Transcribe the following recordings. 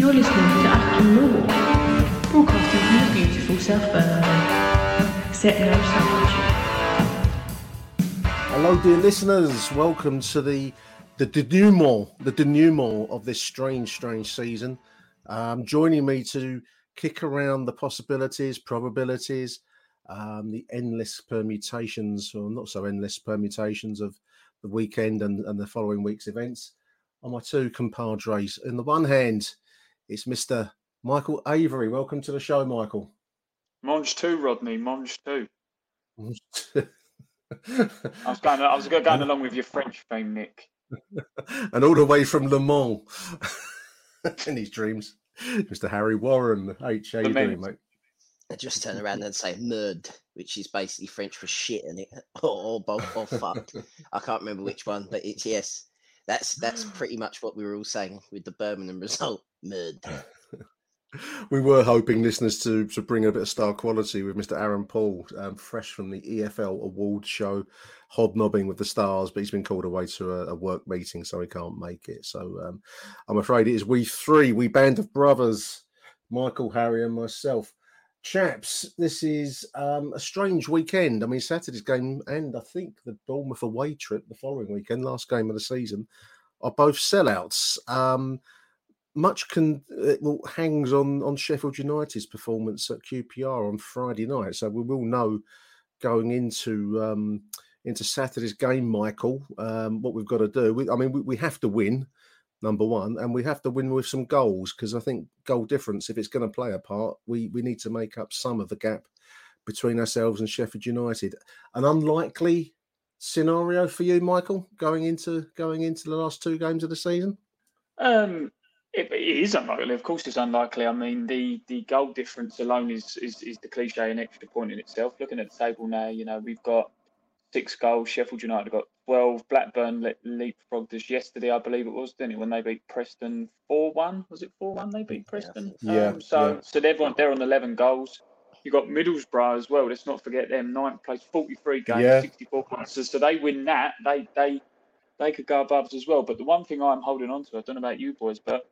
You're listening to Acton Law, broadcasting from the beautiful South Bermondsey. Accept no substitute. Hello, dear listeners. Welcome to the the denouement, the denouement of this strange, strange season. Um, joining me to kick around the possibilities, probabilities, um, the endless permutations, or not so endless permutations of the weekend and, and the following week's events are my two compadres. In the one hand, it's Mr. Michael Avery. Welcome to the show, Michael. Monge too, Rodney. Monge too. I was going. I was going along with your French theme, Nick. and all the way from Le Mans in his dreams, Mr. Harry Warren. H, how you doing, mate? I just turn around and say "merd," which is basically French for shit, and it or, or, or fuck. I can't remember which one, but it's yes. That's that's pretty much what we were all saying with the Birmingham result. We were hoping listeners to to bring a bit of star quality with Mr. Aaron Paul, um, fresh from the EFL award show, hobnobbing with the stars, but he's been called away to a, a work meeting, so he can't make it. So um, I'm afraid it is we three, we band of brothers, Michael, Harry, and myself. Chaps, this is um, a strange weekend. I mean, Saturday's game and I think the Bournemouth away trip the following weekend, last game of the season, are both sellouts. Um, much can well, hangs on on Sheffield United's performance at QPR on Friday night. So we will know going into um, into Saturday's game, Michael, um, what we've got to do. We, I mean, we, we have to win number one, and we have to win with some goals because I think goal difference, if it's going to play a part, we we need to make up some of the gap between ourselves and Sheffield United. An unlikely scenario for you, Michael, going into going into the last two games of the season. Um, it, it is unlikely. Of course, it's unlikely. I mean, the, the goal difference alone is, is is the cliche and extra point in itself. Looking at the table now, you know we've got six goals. Sheffield United got twelve. Blackburn le- leapfrogged us yesterday, I believe it was, didn't it? When they beat Preston four one, was it four one? They beat Preston. Yeah. Um, so yeah. so they're on they're on eleven goals. You've got Middlesbrough as well. Let's not forget them. Ninth place, forty three games, Yeah. sixty four points. So, so they win that, they they they could go above us as well. But the one thing I'm holding on to, I don't know about you boys, but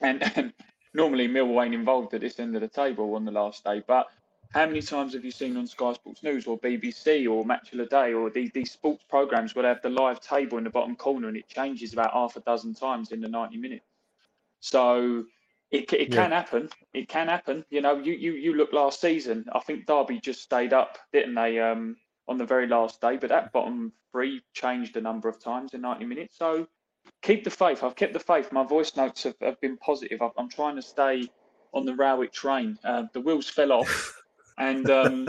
and, and normally Millwall ain't involved at this end of the table on the last day. But how many times have you seen on Sky Sports News or BBC or Match of the Day or these, these sports programs where they have the live table in the bottom corner and it changes about half a dozen times in the 90 minutes? So it, it can happen. It can happen. You know, you, you you look last season. I think Derby just stayed up, didn't they? Um, on the very last day, but that bottom three changed a number of times in 90 minutes. So keep the faith. I've kept the faith. My voice notes have, have been positive. I'm, I'm trying to stay on the Rowett train. Uh, the wheels fell off, and um,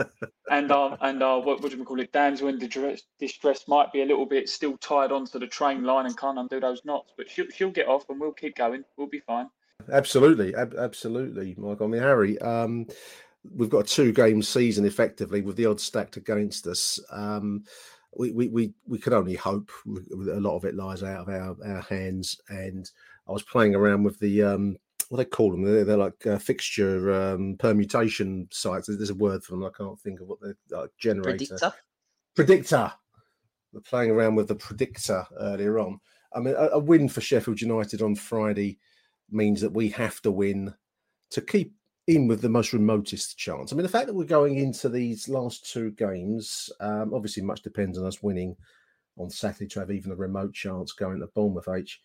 and our and our what would you call it? Damsel in distress, distress might be a little bit still tied onto the train line and can't undo those knots, but she'll she'll get off and we'll keep going. We'll be fine. Absolutely, ab- absolutely, Michael. I mean, Harry, um, we've got a two-game season effectively with the odds stacked against us. Um, we, we we we could only hope. A lot of it lies out of our, our hands. And I was playing around with the um, what they call them. They're, they're like uh, fixture um, permutation sites. There's a word for them. I can't think of what they're like, generator Predictor. predictor. We're playing around with the predictor earlier on. I mean, a, a win for Sheffield United on Friday means that we have to win to keep in with the most remotest chance. I mean, the fact that we're going into these last two games, um, obviously, much depends on us winning on Saturday to have even a remote chance going to Bournemouth H.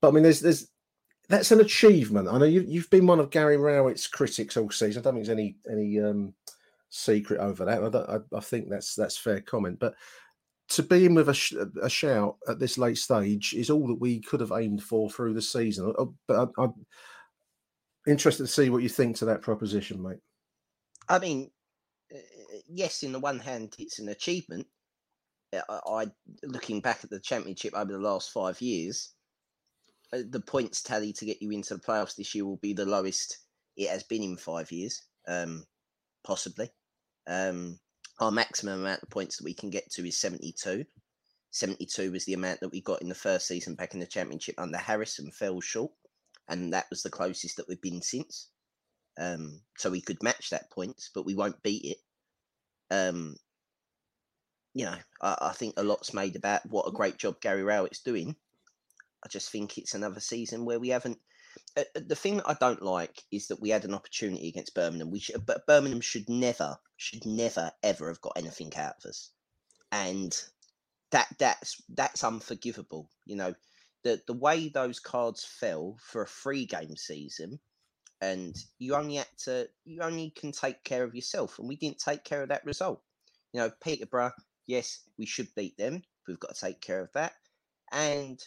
But I mean, there's there's that's an achievement. I know you, you've been one of Gary Rowett's critics all season. I don't think there's any any um, secret over that. I, I, I, think that's that's fair comment. But to be in with a, sh- a, shout at this late stage is all that we could have aimed for through the season. But I, am interested to see what you think to that proposition, mate. I mean, uh, yes, in the one hand, it's an achievement. I, I looking back at the championship over the last five years, the points tally to get you into the playoffs this year will be the lowest it has been in five years, um, possibly. Um, our maximum amount of points that we can get to is 72. 72 was the amount that we got in the first season back in the championship under Harrison, fell short, and that was the closest that we've been since. Um, so we could match that points, but we won't beat it. Um, you know, I, I, think a lot's made about what a great job Gary Rowett's doing. I just think it's another season where we haven't. Uh, uh, the thing that I don't like is that we had an opportunity against Birmingham. We should, but Birmingham should never, should never, ever have got anything out of us, and that that's that's unforgivable. You know, the the way those cards fell for a free game season, and you only had to, you only can take care of yourself, and we didn't take care of that result. You know, Peterborough, yes, we should beat them. We've got to take care of that, and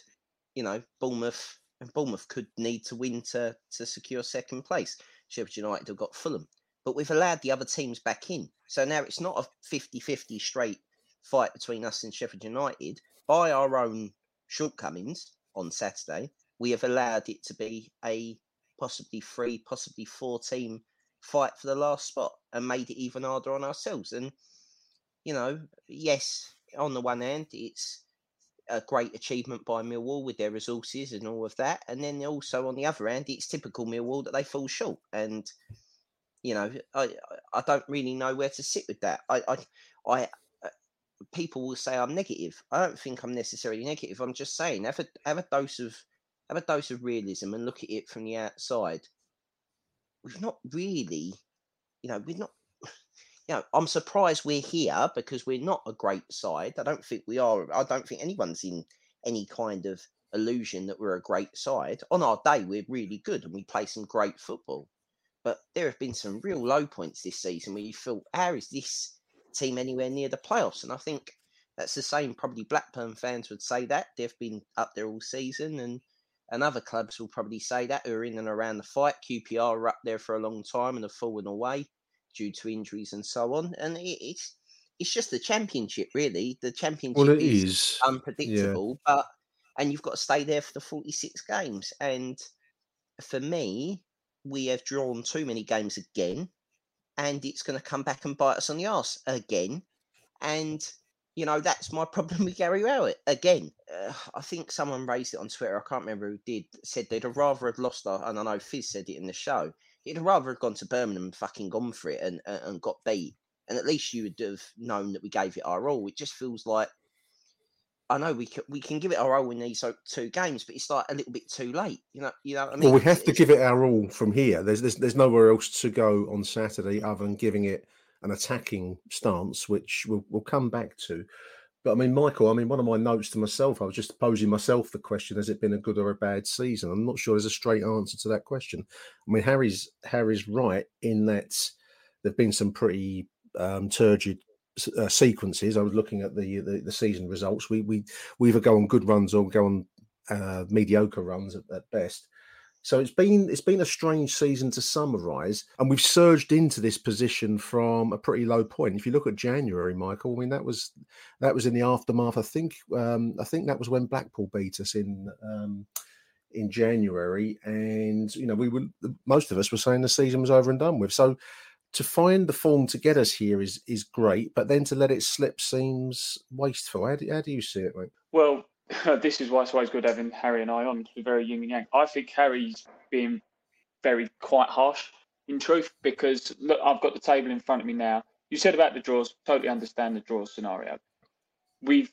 you know, Bournemouth and Bournemouth could need to win to to secure second place. Sheffield United have got Fulham, but we've allowed the other teams back in. So now it's not a 50-50 straight fight between us and Sheffield United. By our own shortcomings on Saturday, we have allowed it to be a possibly three, possibly four team fight for the last spot and made it even harder on ourselves. And you know, yes, on the one hand, it's a great achievement by Millwall with their resources and all of that. And then also on the other hand, it's typical Millwall that they fall short. And you know, I I don't really know where to sit with that. I I, I people will say I'm negative. I don't think I'm necessarily negative. I'm just saying have a have a dose of have a dose of realism and look at it from the outside. We've not really, you know, we're not you know, I'm surprised we're here because we're not a great side. I don't think we are. I don't think anyone's in any kind of illusion that we're a great side. On our day, we're really good and we play some great football. But there have been some real low points this season where you feel, how is this team anywhere near the playoffs? And I think that's the same. Probably Blackburn fans would say that they've been up there all season, and and other clubs will probably say that who are in and around the fight. QPR are up there for a long time and have fallen away due to injuries and so on. And it, it's it's just the championship, really. The championship well, is, is. unpredictable, yeah. but and you've got to stay there for the forty six games. And for me, we have drawn too many games again, and it's going to come back and bite us on the ass again. And you know that's my problem with Gary Rowett again. Uh, I think someone raised it on Twitter. I can't remember who did. Said they'd rather have lost. Our, and I know Fizz said it in the show He'd rather have gone to Birmingham and fucking gone for it and, and, and got beat. And at least you would have known that we gave it our all. It just feels like I know we can we can give it our all in these two games, but it's like a little bit too late. You know, you know what I mean. Well, we have to give it our all from here. There's, there's there's nowhere else to go on Saturday other than giving it an attacking stance, which we'll, we'll come back to. But I mean, Michael, I mean, one of my notes to myself, I was just posing myself the question: Has it been a good or a bad season? I'm not sure there's a straight answer to that question. I mean, Harry's Harry's right in that there've been some pretty um, turgid uh, sequences. I was looking at the, the, the season results. We we we either go on good runs or go on uh, mediocre runs at, at best. So it's been it's been a strange season to summarise, and we've surged into this position from a pretty low point. If you look at January, Michael, I mean that was that was in the aftermath. I think um, I think that was when Blackpool beat us in um, in January, and you know we were most of us were saying the season was over and done with. So to find the form to get us here is is great, but then to let it slip seems wasteful. How do, how do you see it, mate? Well, this is why it's always good having Harry and I on. We're very yin and yang. I think Harry's being very quite harsh in truth because look, I've got the table in front of me now. You said about the draws, totally understand the draw scenario. We've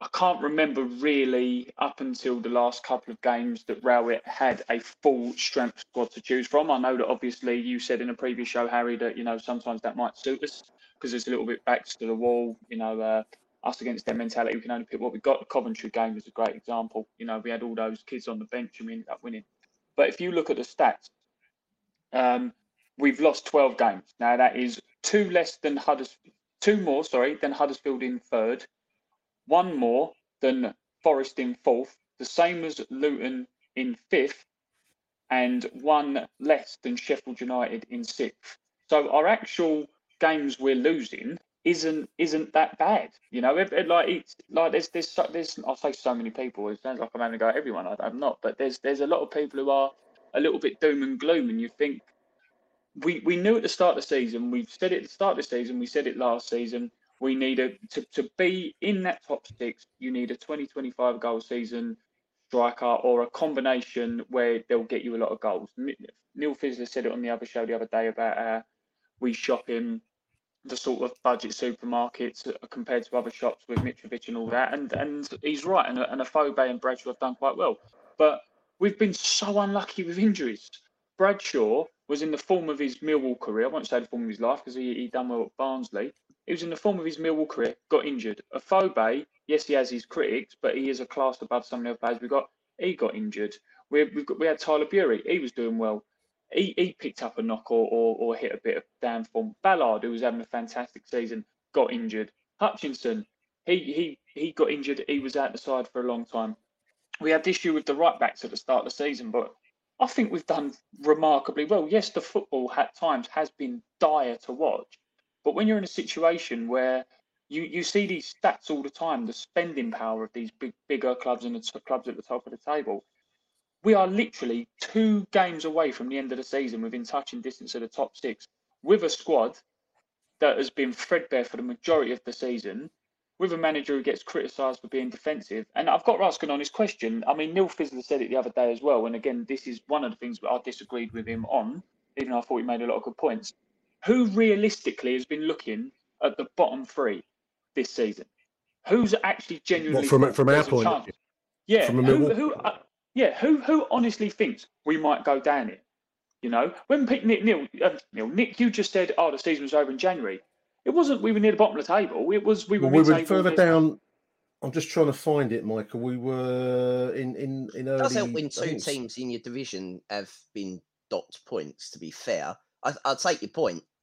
I can't remember really up until the last couple of games that Rowett had a full strength squad to choose from. I know that obviously you said in a previous show, Harry, that you know sometimes that might suit us because it's a little bit backs to the wall. You know, uh, us against their mentality, we can only pick what we got. The Coventry game was a great example. You know, we had all those kids on the bench and we ended up winning. But if you look at the stats, um, we've lost 12 games. Now that is two less than Huddersfield, two more, sorry, than Huddersfield in third, one more than Forest in fourth, the same as Luton in fifth, and one less than Sheffield United in sixth. So our actual games we're losing isn't isn't that bad. You know, if, like it's like there's there's there's I'll say so many people. It sounds like I'm having to go everyone. I, I'm not, but there's there's a lot of people who are a little bit doom and gloom, and you think we we knew at the start of the season. We've said it at the start of the season. We said it last season. We need a to, to be in that top six. You need a 20 25 goal season striker or a combination where they'll get you a lot of goals. Neil Fizzler said it on the other show the other day about uh, we shop in the sort of budget supermarkets compared to other shops with Mitrovic and all that. And and he's right. And, and Afobe and Bradshaw have done quite well. But we've been so unlucky with injuries. Bradshaw was in the form of his Millwall career. I won't say the form of his life because he, he done well at Barnsley. He was in the form of his Millwall career, got injured. A Afobe, yes, he has his critics, but he is a class above some of the other players we got. He got injured. We, we've got, we had Tyler Burey. He was doing well he, he picked up a knock or, or, or hit a bit of down form. Ballard, who was having a fantastic season, got injured. Hutchinson, he he he got injured. He was out the side for a long time. We had issue with the right backs at the start of the season, but I think we've done remarkably well. Yes, the football at times has been dire to watch, but when you're in a situation where you, you see these stats all the time, the spending power of these big bigger clubs and the t- clubs at the top of the table, we are literally two games away from the end of the season within touching distance of the top six with a squad that has been threadbare for the majority of the season with a manager who gets criticised for being defensive. And I've got ask an honest question. I mean, Neil Fizzler said it the other day as well. And again, this is one of the things that I disagreed with him on, even though I thought he made a lot of good points. Who realistically has been looking at the bottom three this season? Who's actually genuinely from from our point? Yeah, from who, who, uh, yeah, who who honestly thinks we might go down it? You know, when Nick, Neil, uh, Neil, Nick, you just said, "Oh, the season was over in January." It wasn't. We were near the bottom of the table. It was. We were. Well, we were further down. I'm just trying to find it, Michael. We were in in in early. It does help when two teams in your division have been docked points. To be fair, I, will take your point, but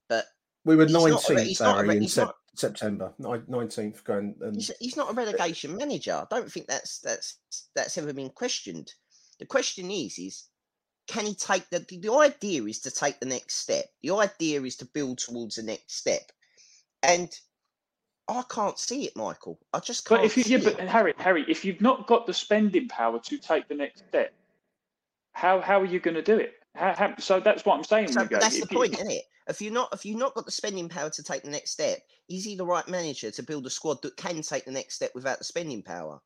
we were 19th, Barry, in sep- September, 19th. Going and he's, he's not a relegation manager. I don't think that's that's that's ever been questioned. The question is, is can he take the, the idea is to take the next step. The idea is to build towards the next step. And I can't see it, Michael. I just can't. But if you, yeah, it. but Harry, Harry, if you've not got the spending power to take the next step, how how are you going to do it? How, how, so that's what I'm saying. So, that's if the point, isn't it? If you're not if you've not got the spending power to take the next step, is he the right manager to build a squad that can take the next step without the spending power?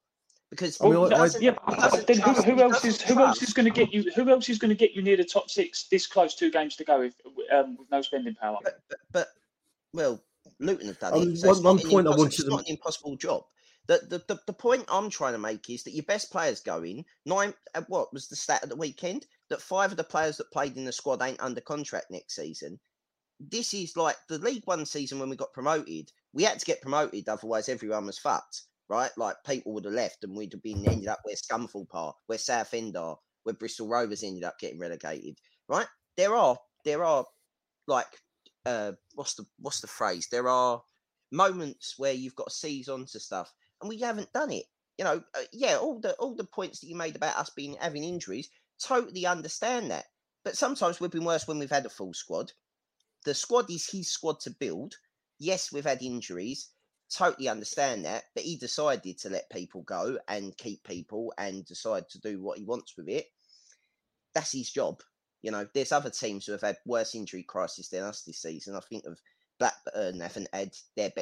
because I mean, I, yeah, then who, who else is who else is going to get you? Who else is going to get you near the top six this close? Two games to go with um, with no spending power. But, but, but well, Luton have done um, it. So one, one point I wanted it's to... not an impossible job. The, the, the, the point I'm trying to make is that your best players go in. Nine, uh, what was the stat at the weekend? That five of the players that played in the squad ain't under contract next season. This is like the League One season when we got promoted. We had to get promoted, otherwise everyone was fucked right? Like people would have left and we'd have been ended up where Scunthorpe are, where Southend are, where Bristol Rovers ended up getting relegated, right? There are there are like uh what's the what's the phrase? There are moments where you've got to seize onto stuff, and we haven't done it. You know, uh, yeah, all the all the points that you made about us being having injuries, totally understand that. But sometimes we've been worse when we've had a full squad. The squad is his squad to build. Yes, we've had injuries totally understand that, but he decided to let people go and keep people and decide to do what he wants with it. That's his job. You know, there's other teams who have had worse injury crisis than us this season. I think of Blackburn haven't had their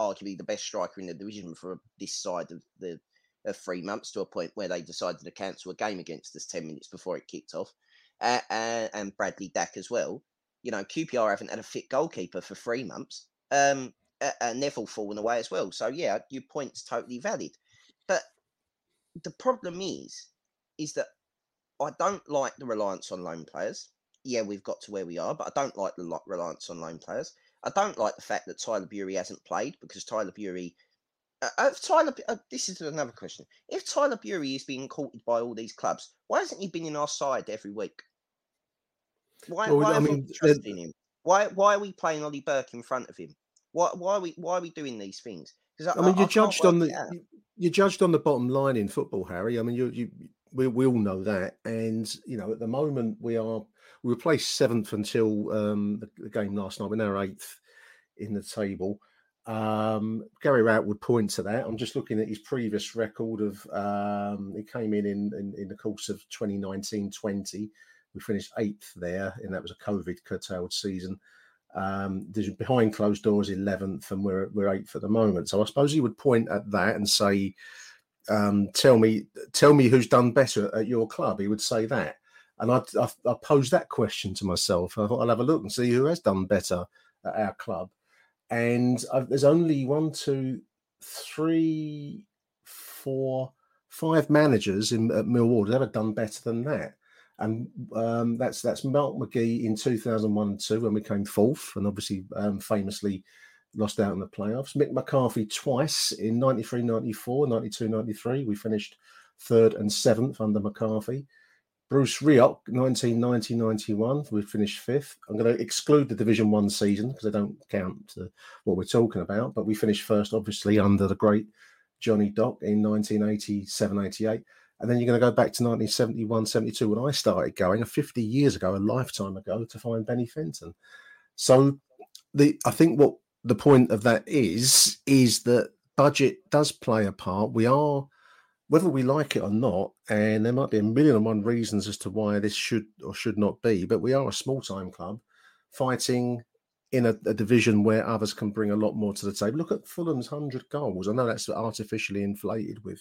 arguably the best striker in the division for this side of the of three months to a point where they decided to cancel a game against us 10 minutes before it kicked off. Uh, uh, and Bradley Dack as well. You know, QPR haven't had a fit goalkeeper for three months. Um, uh, all falling away as well. So yeah, your point's totally valid. but the problem is, is that I don't like the reliance on loan players. Yeah, we've got to where we are, but I don't like the reliance on loan players. I don't like the fact that Tyler Burey hasn't played because Tyler Burey. Uh, if Tyler, uh, this is another question. If Tyler Burey is being courted by all these clubs, why hasn't he been in our side every week? Why, Well, why I mean, in him? Why, why are we playing Ollie Burke in front of him? Why, why are we, why are we doing these things? Because I mean, you're can't judged on the you- you're judged on the bottom line in football, Harry. I mean, you you we, we all know that, and you know at the moment we are we were placed seventh until um, the, the game last night. We're now eighth in the table. Um, Gary Rowett would point to that. I'm just looking at his previous record of um, he came in in, in in the course of 2019-20. We finished eighth there, and that was a COVID curtailed season. Um, behind closed doors, eleventh, and we're we're eighth at the moment. So I suppose he would point at that and say, um, "Tell me, tell me who's done better at your club." He would say that, and I I, I posed that question to myself. I thought I'll have a look and see who has done better at our club. And i there's only one, two, three, four, five managers in at Millwall that ever done better than that and um, that's that's Mark McGee in 2001 and 2 when we came fourth and obviously um, famously lost out in the playoffs. Mick McCarthy twice in 93 94, 92 93. We finished third and seventh under McCarthy. Bruce Rioch, 1990 91, we finished fifth. I'm going to exclude the Division One season because I don't count to what we're talking about, but we finished first, obviously, under the great Johnny Dock in 1987 88. And then you're going to go back to 1971, 72 when I started going, 50 years ago, a lifetime ago, to find Benny Fenton. So the I think what the point of that is is that budget does play a part. We are, whether we like it or not, and there might be a million and one reasons as to why this should or should not be, but we are a small time club fighting in a, a division where others can bring a lot more to the table. Look at Fulham's 100 goals. I know that's artificially inflated with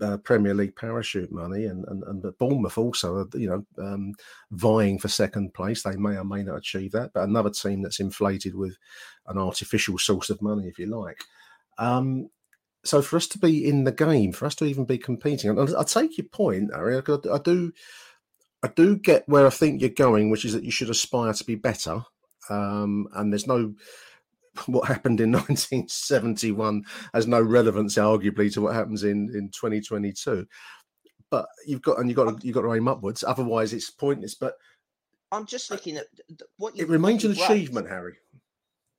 uh, Premier League parachute money, and and, and Bournemouth also, you know, um, vying for second place. They may or may not achieve that, but another team that's inflated with an artificial source of money, if you like. Um, so for us to be in the game, for us to even be competing, and I, I take your point, Harry. I, I do, I do get where I think you're going, which is that you should aspire to be better. Um, and there's no what happened in 1971 has no relevance, arguably, to what happens in in 2022. But you've got and you've got to, you've got to aim upwards. Otherwise, it's pointless. But I'm just looking at what you. it remains an achievement, Harry.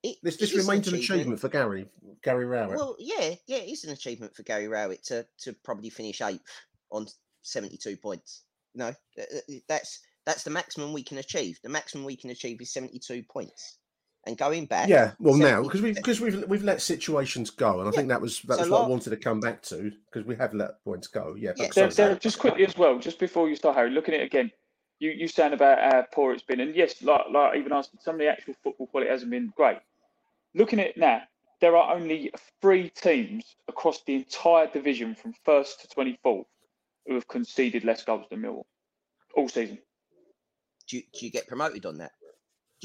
It, This this it is remains an achievement for Gary Gary Rowett. Well, yeah, yeah, it is an achievement for Gary Rowett to to probably finish eighth on 72 points. No, uh, uh, that's that's the maximum we can achieve. The maximum we can achieve is 72 points. And going back, yeah, well, now 70 because we've because we've we've let situations go, and I Yeah. think that was that So was what I wanted to come back to because we have let points go. Yeah, Yeah, but There, there, just quickly as well, just before you start, Harry, looking at it again, you you saying about how poor it's been, and yes, like like even asked, some of the actual football quality hasn't been great. Looking at it now, there are only three teams across the entire division from first to twenty fourth who have conceded less goals than Millwall all season. do you, do you get promoted on that?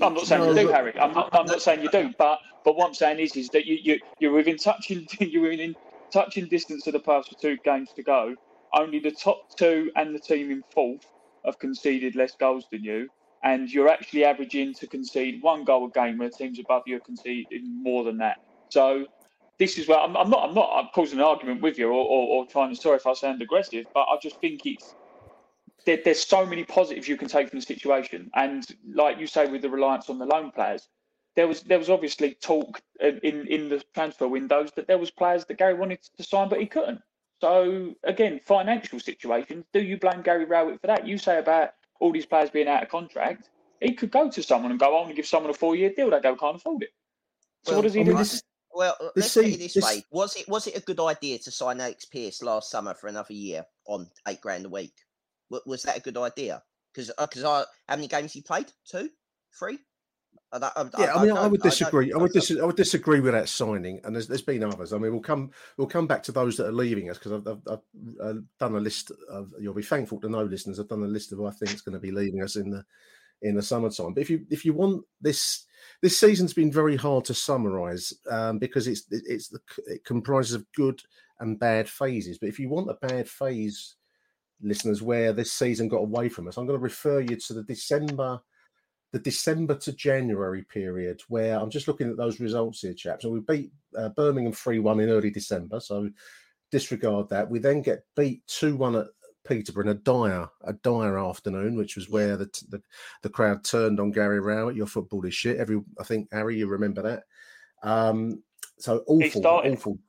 I'm not saying No, you do, but- Harry. I'm not. I'm not saying you do. But but what I'm saying is, is that you you you're within touching you're within touching distance of the pass for two games to go. Only the top two and the team in fourth have conceded less goals than you, and you're actually averaging to concede one goal a game where teams above you are conceding more than that. So this is where I'm, I'm not. I'm not. I'm causing an argument with you or, or, or trying to. Sorry if I sound aggressive, but I just think it's there, there's so many positives you can take from the situation. And like you say, with the reliance on the loan players, there was there was obviously talk in in in the transfer windows that there was players that Gary wanted to sign but he couldn't. So again, financial situations. Do you blame Gary Rowett for that? You say about all these players being out of contract. He could go to someone and go, "I want to give someone a four-year deal." They go, "Can't afford it." So Well, what does he I mean, do? this- Well, let's put it this, this- way: was it was it a good idea to sign Alex Pearce last summer for another year on eight grand a week? Was, that a good idea? Because because I how many games he played? Two, three. I I- Yeah, I, don't mean, I would disagree. I, would dis- I would disagree with that signing, and there's, there's been others. I mean, we'll come we'll come back to those that are leaving us because I've, I've, I've uh, done a list of. You'll be thankful to know, listeners. I've done a list of who I think is going to be leaving us in the in the summertime. But if you if you want this this season's been very hard to summarise um, because it's it's the, it comprises of good and bad phases. But if you want a bad phase, listeners, where this season got away from us, I'm going to refer you to the December, the December to January period, where I'm just looking at those results here, chaps. And we beat uh, Birmingham 3 1 in early December. So disregard that. We then get beat 2 1 at Peterborough in a dire, a dire afternoon, which was where the, the the crowd turned on Gary Rowett. Your football is shit. Every, I think Harry, you remember that. Um, so awful, awful.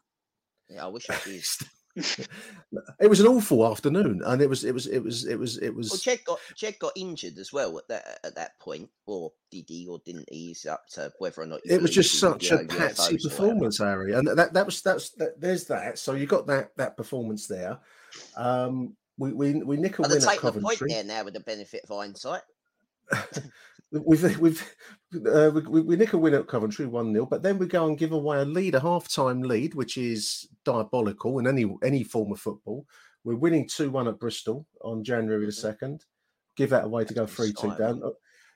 Yeah, I wish I did. it was an awful afternoon, and it was it was it was it was it was. Well, Jed got Jed got injured as well at that at that point, or did he, or didn't he? He's up to whether or not. It was just such a patsy performance, Harry, and that that was that's that, there's that. So you got that that performance there. Um, we we we nick a win at Coventry. The point there now with the benefit of hindsight. we've we've uh, we, we nick a win at Coventry one 0 but then we go and give away a lead, a half time lead, which is diabolical in any any form of football. We're winning two one at Bristol on January the mm-hmm. second. Give that away to go three two down. Uh,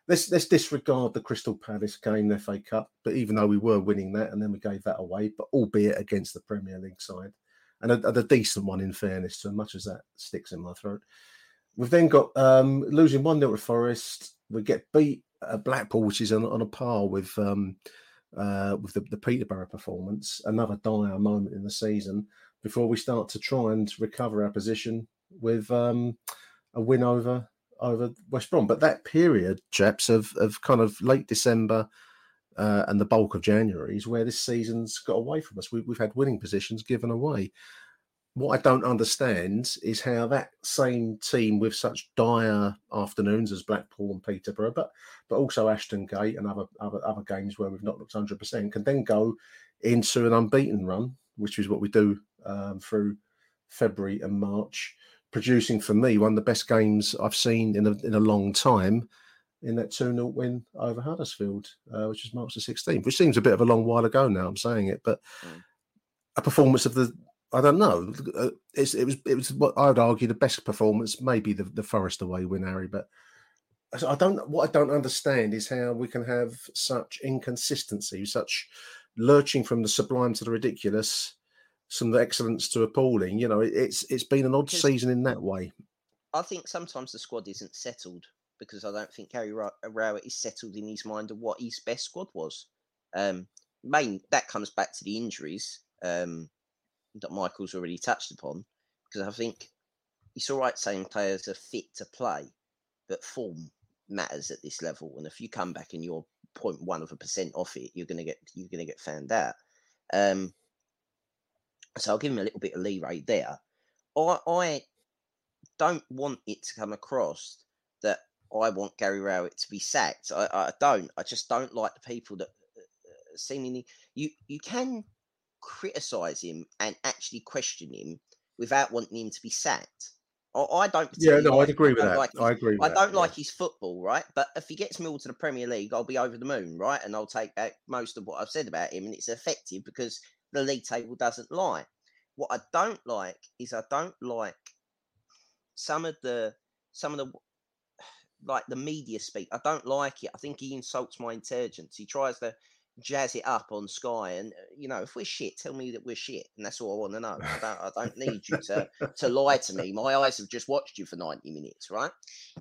let's let's disregard the Crystal Palace game, the FA Cup. But even though we were winning that, and then we gave that away, but albeit against the Premier League side, and a, a decent one in fairness to much as that sticks in my throat. We've then got um, losing one 0 to Forest we get beat at Blackpool, which is on, on a par with um, uh, with the, the, Peterborough performance. Another dire moment in the season before we start to try and recover our position with um, a win over over West Brom. But that period, chaps, of of kind of late December. Uh, and the bulk of January is where this season's got away from us. We, we've had winning positions given away what I don't understand is how that same team with such dire afternoons as Blackpool and Peterborough, but but also Ashton Gate and other other, other games where we've not looked hundred percent, can then go into an unbeaten run, which is what we do um, through February and March, producing for me one of the best games I've seen in a in a long time. In that 2 0 win over Huddersfield, uh, which is March the 16th, which seems a bit of a long while ago now, I'm saying it, but mm. a performance of the I don't know. Uh, it's, it was it was what I would argue the best performance, maybe the the Forest away win, Harry. But I don't. What I don't understand is how we can have such inconsistency, such lurching from the sublime to the ridiculous, from the excellence to appalling. You know, it's it's been an odd season in that way. I think sometimes the squad isn't settled because I don't think Harry Rowett is settled in his mind of what his best squad was. Um, main that comes back to the injuries. Um, that Michael's already touched upon, because I think it's all right saying players are fit to play, but form matters at this level. And if you come back and you're 0.1 of a percent off it, you're gonna get you're gonna get found out. Um, so I'll give him a little bit of leeway there. I, I don't want it to come across that I want Gary Rowett to be sacked. I, I don't. I just don't like the people that uh, uh seemingly you you can criticize him and actually question him without wanting him to be sacked. I, I don't. Yeah, no, I'd agree with that. Like I agree. I don't that, like yeah. his football, right? But if he gets Mill to the Premier League, I'll be over the moon, right? And I'll take back most of what I've said about him, and it's effective because the league table doesn't lie. What I don't like is I don't like some of the some of the like the media speak. I don't like it. I think he insults my intelligence. He tries to jazz it up on Sky. And uh, you know, if we're shit, tell me that we're shit, and that's all I want to know. I don't, I don't need you to to lie to me. My eyes have just watched you for ninety minutes, right?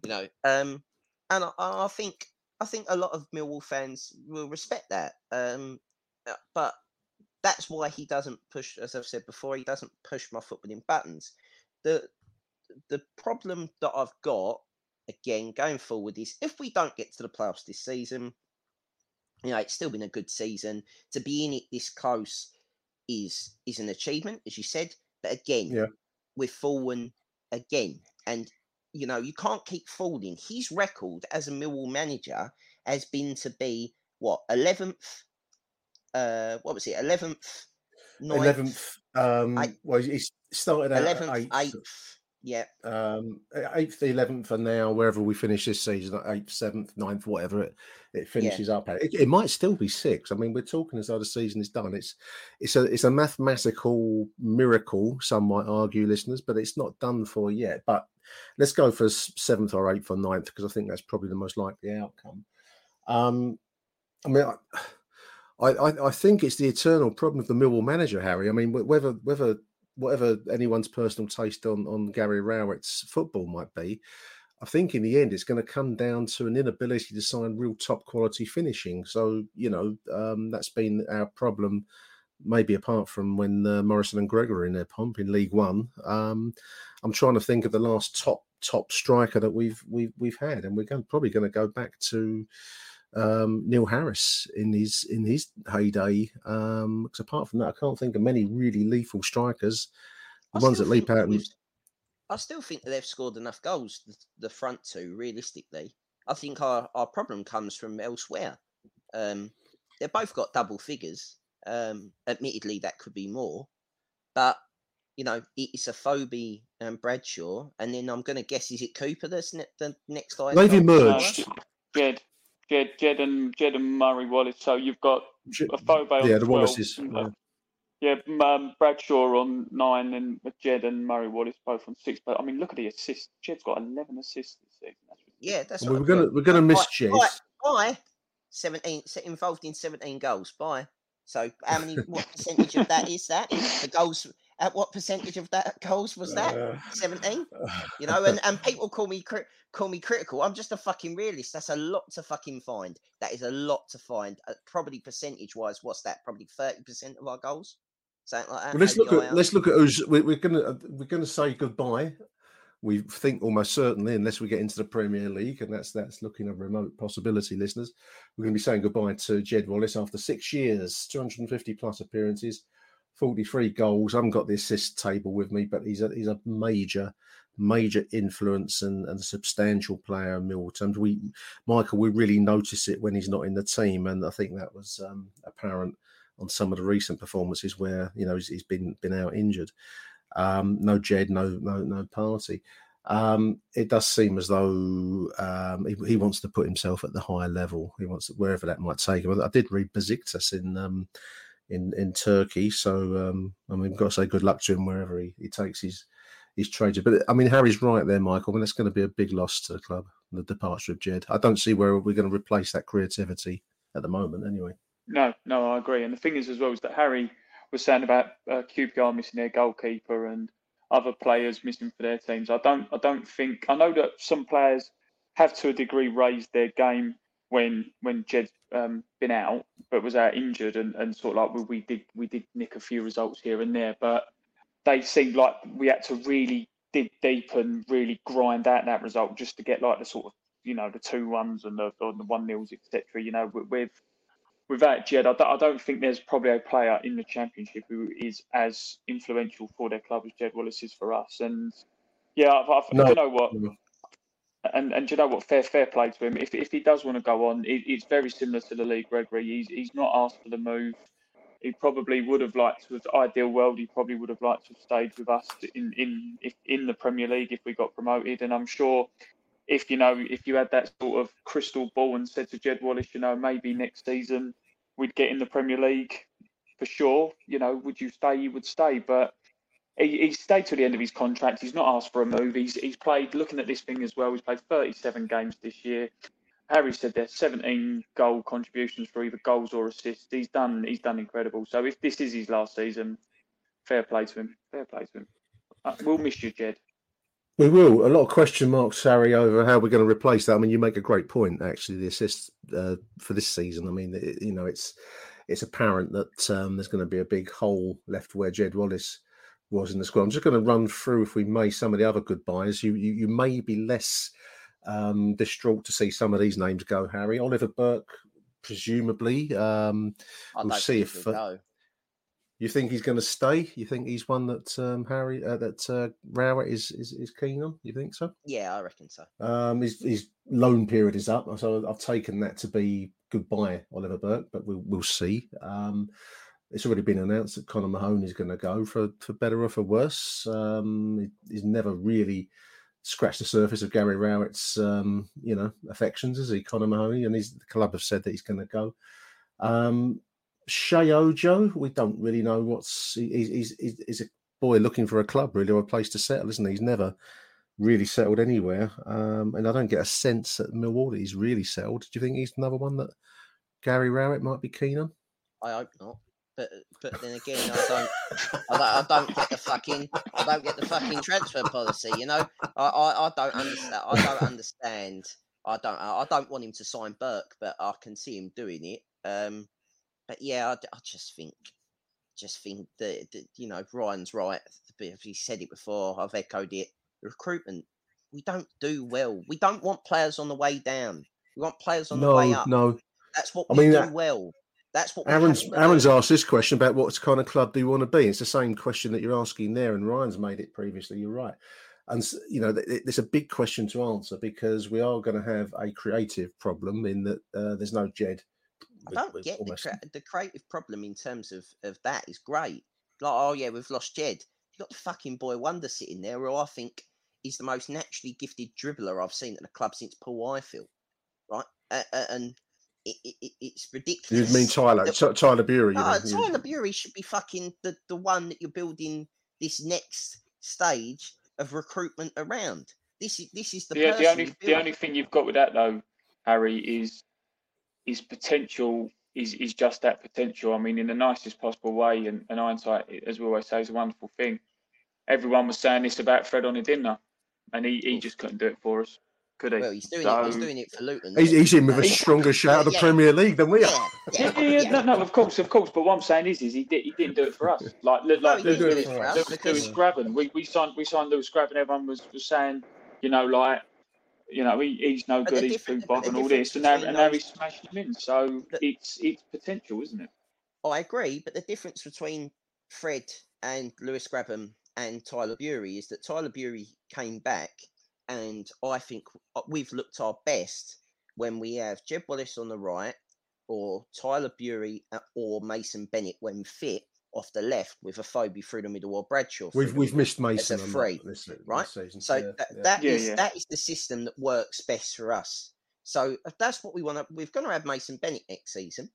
You know, um, and I, I think I think a lot of Millwall fans will respect that. Um, uh, but that's why he doesn't push, as I've said before, he doesn't push my foot within buttons. The the problem that I've got again going forward is if we don't get to the playoffs this season, you know, it's still been a good season. To be in it this close is is an achievement, as you said. But again, yeah. we've fallen again, and you know you can't keep falling. His record as a Millwall manager has been to be what eleventh. Uh, what was it? Eleventh, eleventh. Um, well, he started at eleventh, eighth. Yeah. Um, eighth, eleventh, and now wherever we finish this season, eighth, seventh, ninth, whatever it it finishes yeah. up at. It, it, might still be six. I mean, we're talking as though the season is done. It's it's a it's a mathematical miracle. Some might argue, listeners, but it's not done for yet. But let's go for seventh or eighth or ninth because I think that's probably the most likely outcome. Um, I mean. I, I, I think it's the eternal problem of the Millwall manager, Harry. I mean, whether whether whatever anyone's personal taste on on Gary Rowett's football might be, I think in the end it's going to come down to an inability to sign real top quality finishing. So you know um, that's been our problem, maybe apart from when uh, Morison and Gregory in their pomp in League One. Um, I'm trying to think of the last top top striker that we've we've we've had, and we're going, probably going to go back to um, Neil Harris in his in his heyday. Because um, apart from that, I can't think of many really lethal strikers. The ones that leap out and I still think that they've scored enough goals, the, the front two, realistically. I think our, our problem comes from elsewhere. Um, they've both got double figures. Um, admittedly, that could be more. But, you know, it's a Afobe and Bradshaw. And then I'm going to guess, is it Cooper that's ne- the next guy? They've emerged. Jed. Jed, Jed, and Jed and Murray Wallace. So you've got a Afobe yeah, the Wallaces. Yeah. Yeah, um, Bradshaw on nine and Jed and Murray Wallace both on six. But I mean, look at the assists. Jed's got eleven assists this season. That's yeah, that's. Well, we're gonna we're gonna miss Jed. Bye. Seventeen involved in seventeen goals. Bye. So how many? what percentage of that is that? The goals. At what percentage of that goals was that? Uh, Seventeen. you know, and, and people call me call me critical. I'm just a fucking realist. That's a lot to fucking find. That is a lot to find. Uh, probably percentage wise, what's that? Probably thirty percent of our goals something like that. Well, let's look at let's look at who's we're, we're gonna uh, we're gonna say goodbye. We think almost certainly, unless we get into the Premier League, and that's that's looking a remote possibility, listeners. We're going to be saying goodbye to Jed Wallace after six years, 250 plus appearances, 43 goals. I haven't got the assist table with me, but he's a he's a major, major influence and, and a substantial player in Mill terms. We Michael, we really notice it when he's not in the team, and I think that was um, apparent on some of the recent performances where you know he's, he's been been out injured. Um, no Jed, no no no Partey. Um, it does seem as though um, he, he, wants to put himself at the higher level. He wants wherever that might take him. I did read Besiktas in um, in in Turkey, so um, I mean, got to say good luck to him wherever he, he takes his his trade. But I mean, Harry's right there, Michael. I mean, that's going to be a big loss to the club. The departure of Jed. I don't see where we're going to replace that creativity at the moment, anyway. No, no, I agree. And the thing is, as well, is that Harry saying about uh, QPR missing their goalkeeper and other players missing for their teams. I don't, I don't think. I know that some players have to a degree raised their game when when Jed's um, been out, but was out injured, and, and sort of like we, we did we did nick a few results here and there, but they seemed like we had to really dig deep and really grind out that result just to get like the sort of you know the two ones and the, the one nils etc. You know with without Jed, I don't, I don't think there's probably a player in the championship who is as influential for their club as Jed Wallace is for us. And yeah, I've, I've, no. I don't know what. And and you know what? Fair fair play to him. If if he does want to go on, it, it's very similar to the Lee Gregory, he's he's not asked for the move. He probably would have liked to. The ideal world, he probably would have liked to have stayed with us in in if, in the Premier League if we got promoted. And I'm sure if you know if you had that sort of crystal ball and said to Jed Wallace, you know, maybe next season we'd get in the Premier League for sure. You know, would you stay? You would stay, but he, he stayed to the end of his contract. He's not asked for a move. He's he's played. Looking at this thing as well, he's played 37 games this year. Harry said there's 17 goal contributions for either goals or assists. He's done he's done incredible. So if this is his last season, fair play to him. Fair play to him. Uh, we'll miss you, Jed. We will. A lot of question marks, Harry, over how we're going to replace that. I mean, you make a great point, actually. The assists uh, for this season. I mean, it, you know, it's it's apparent that um, there's going to be a big hole left where Jed Wallace was in the squad. I'm just going to run through, if we may, some of the other goodbyes. You you, you may be less um, distraught to see some of these names go, Harry. Oliver Burke, presumably. Um, we'll see if. Uh, you think he's going to stay? You think he's one that um, Harry uh, that uh, Rowett is, is is keen on? You think so? Yeah, I reckon so. Um, his his loan period is up, so I've taken that to be goodbye, Oliver Burke. But we'll we'll see. Um, it's already been announced that Connor Mahoney is going to go for for better or for worse. Um, he's never really scratched the surface of Gary Rowett's um, you know affections, is he, Connor Mahoney? And his the club have said that he's going to go. Um, Sheyi Ojo, we don't really know what's he's, he's, he's a boy looking for a club really or a place to settle, isn't he? He's never really settled anywhere, um, and I don't get a sense that Millwall he's really settled. Do you think he's another one that Gary Rowett might be keen on? I hope not. but but then again, I don't, I don't, I don't get the fucking, I don't get the fucking transfer policy. You know, I, I, I don't understand. I don't understand. I don't, I don't want him to sign Burke, but I can see him doing it. Um, but yeah, I, I just think, just think that, that you know Ryan's right. He said it before. I've echoed it. Recruitment, we don't do well. We don't want players on the way down. We want players on no, the way up. no. That's what I we mean, do that- well. That's what Aaron's. Aaron's asked this question about what kind of club do you want to be. It's the same question that you're asking there, and Ryan's made it previously. You're right, and you know it's a big question to answer because we are going to have a creative problem in that uh, there's no Jed. I don't with get the, almost- crea- the creative problem in terms of, of that is great. Like, oh yeah, we've lost Jed. You got the fucking boy wonder sitting there, who I think is the most naturally gifted dribbler I've seen at the club since Paul Ifill, right? Uh, uh, and it, it, it- it's You mean Tyler? that- Ty- Tyler Burey? You No, mean? You- Tyler Burey should be fucking the, the one that you're building this next stage of recruitment around. This is this is the, The, person the only the only thing you've got with that though, Harry, is is potential is is just that potential. I mean, in the nicest possible way. And, and hindsight, as we always say, is a wonderful thing. Everyone was saying this about Fred Onyedinma, and he, he just couldn't do it for us, could he? Well, he's doing it. He's doing it for Luton. He's, he's in with a stronger shout of the yeah. Premier League than we are. yeah, Yeah, yeah, yeah, yeah. No, no, of course, of course. But what I'm saying is, is he did, he didn't do it for us. Like, look, No, like he Lewis, didn't do it it for for us us Lewis, Lewis Grabban. We, we signed we signed Lewis Grabban. Everyone was, was saying, you know, like, you know, he, he's no But good. He's but bog and all this, and now, and now he's smashing him in. So The- it's it's potential, isn't it? I agree, but the difference between Fred and Lewis Grabban and Tyler Burey is that Tyler Burey came back, and I think uh, we've looked our best when we have Jed Wallace on the right, or Tyler Burey, uh, or Mason Bennett when fit off the left with Afobe through the middle or Bradshaw. through We've we've missed Mason a on free, this, this right? season. So Yeah, that, yeah. that Yeah, is- yeah. that is the system that works best for us. So if that's what we want to. We're going to have Mason Bennett next season,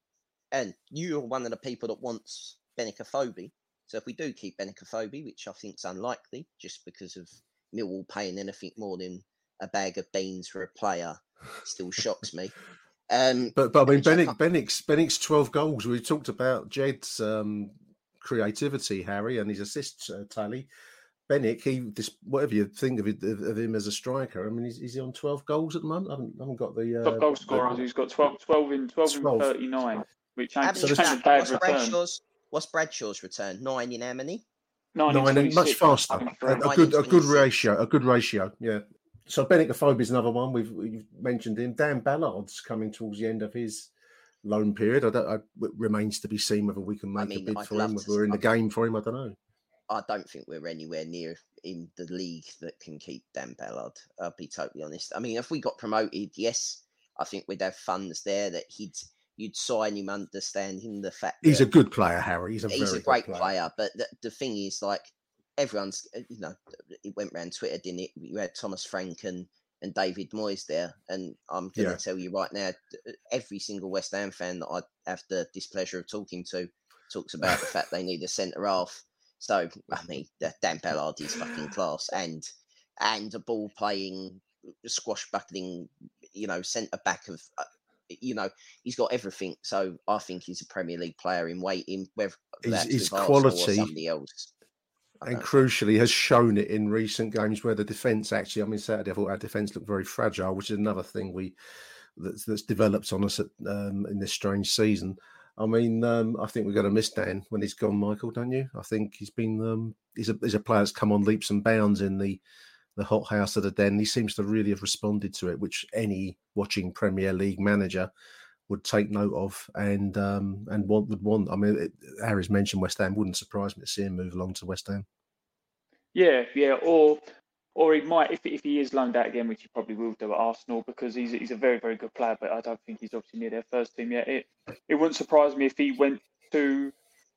and you're one of the people that wants Benik Afobe. So if we do keep Benik Afobe, which I think is unlikely, just because of Millwall paying anything more than a bag of beans for a player, still shocks me. Um, But but I mean, which I Benik, can't- Benik's Benik's twelve goals. We talked about Jed's um, creativity, Harry, and his assist uh, tally. Benik, he this whatever you think of, it, of, of him as a striker. I mean, is, is he on twelve goals at the moment? I haven't, I haven't got the uh, Top goal the- scorer. He's got 12, 12 in 12, 12. in 39, which how ain't, many which is ain't bad what's return. Bradshaw's? What's Bradshaw's return? Nine in how many? Nine, nine and much faster. A, a good a good ratio. A good ratio. Yeah. So Benik is another one. We've, we've mentioned him. Dan Ballard's coming towards the end of his loan period. I don't. I, it remains to be seen whether we can I make a mean, bid I'd for him. Whether we're in the game for him. I don't know. I don't think we're anywhere near in the league that can keep Dan Ballard. I'll be totally honest. I mean, if we got promoted, yes, I think we'd have funds there that he'd you'd sign him, understanding the fact He's a good player, Harry. He's a he's very a good great player. But the, the thing is, like everyone's, uh, you know, it went around Twitter, didn't it? You had Thomas Frank and David Moyes there, and I'm going to Yeah. tell you right now, every single West Ham fan that I have the displeasure of talking to talks about the fact they need a centre half. So I mean, that Dan Ballard is fucking class, and and a ball playing, squashbuckling, you know, centre back of, uh, you know, he's got everything. So I think he's a Premier League player in waiting, whether His- that's his quality somebody else. And crucially has shown it in recent games where the defence actually. I mean, Saturday I thought our defence looked very fragile, which is another thing we that's, that's developed on us at, um, in this strange season. I mean, um, I think we're going to miss Dan when he's gone, Michael. Don't you? I think he's been um, he's a he's a player that's come on leaps and bounds in the the hot house of the den. He seems to really have responded to it, which any watching Premier League manager would take note of and um, and want would want. I mean, it, Harry's mentioned West Ham. Wouldn't surprise me to see him move along to West Ham. Yeah, yeah, or or he might if if he is loaned out again, which he probably will do at Arsenal because he's he's a very very good player, but I don't think he's obviously near their first team yet. It it wouldn't surprise me if he went to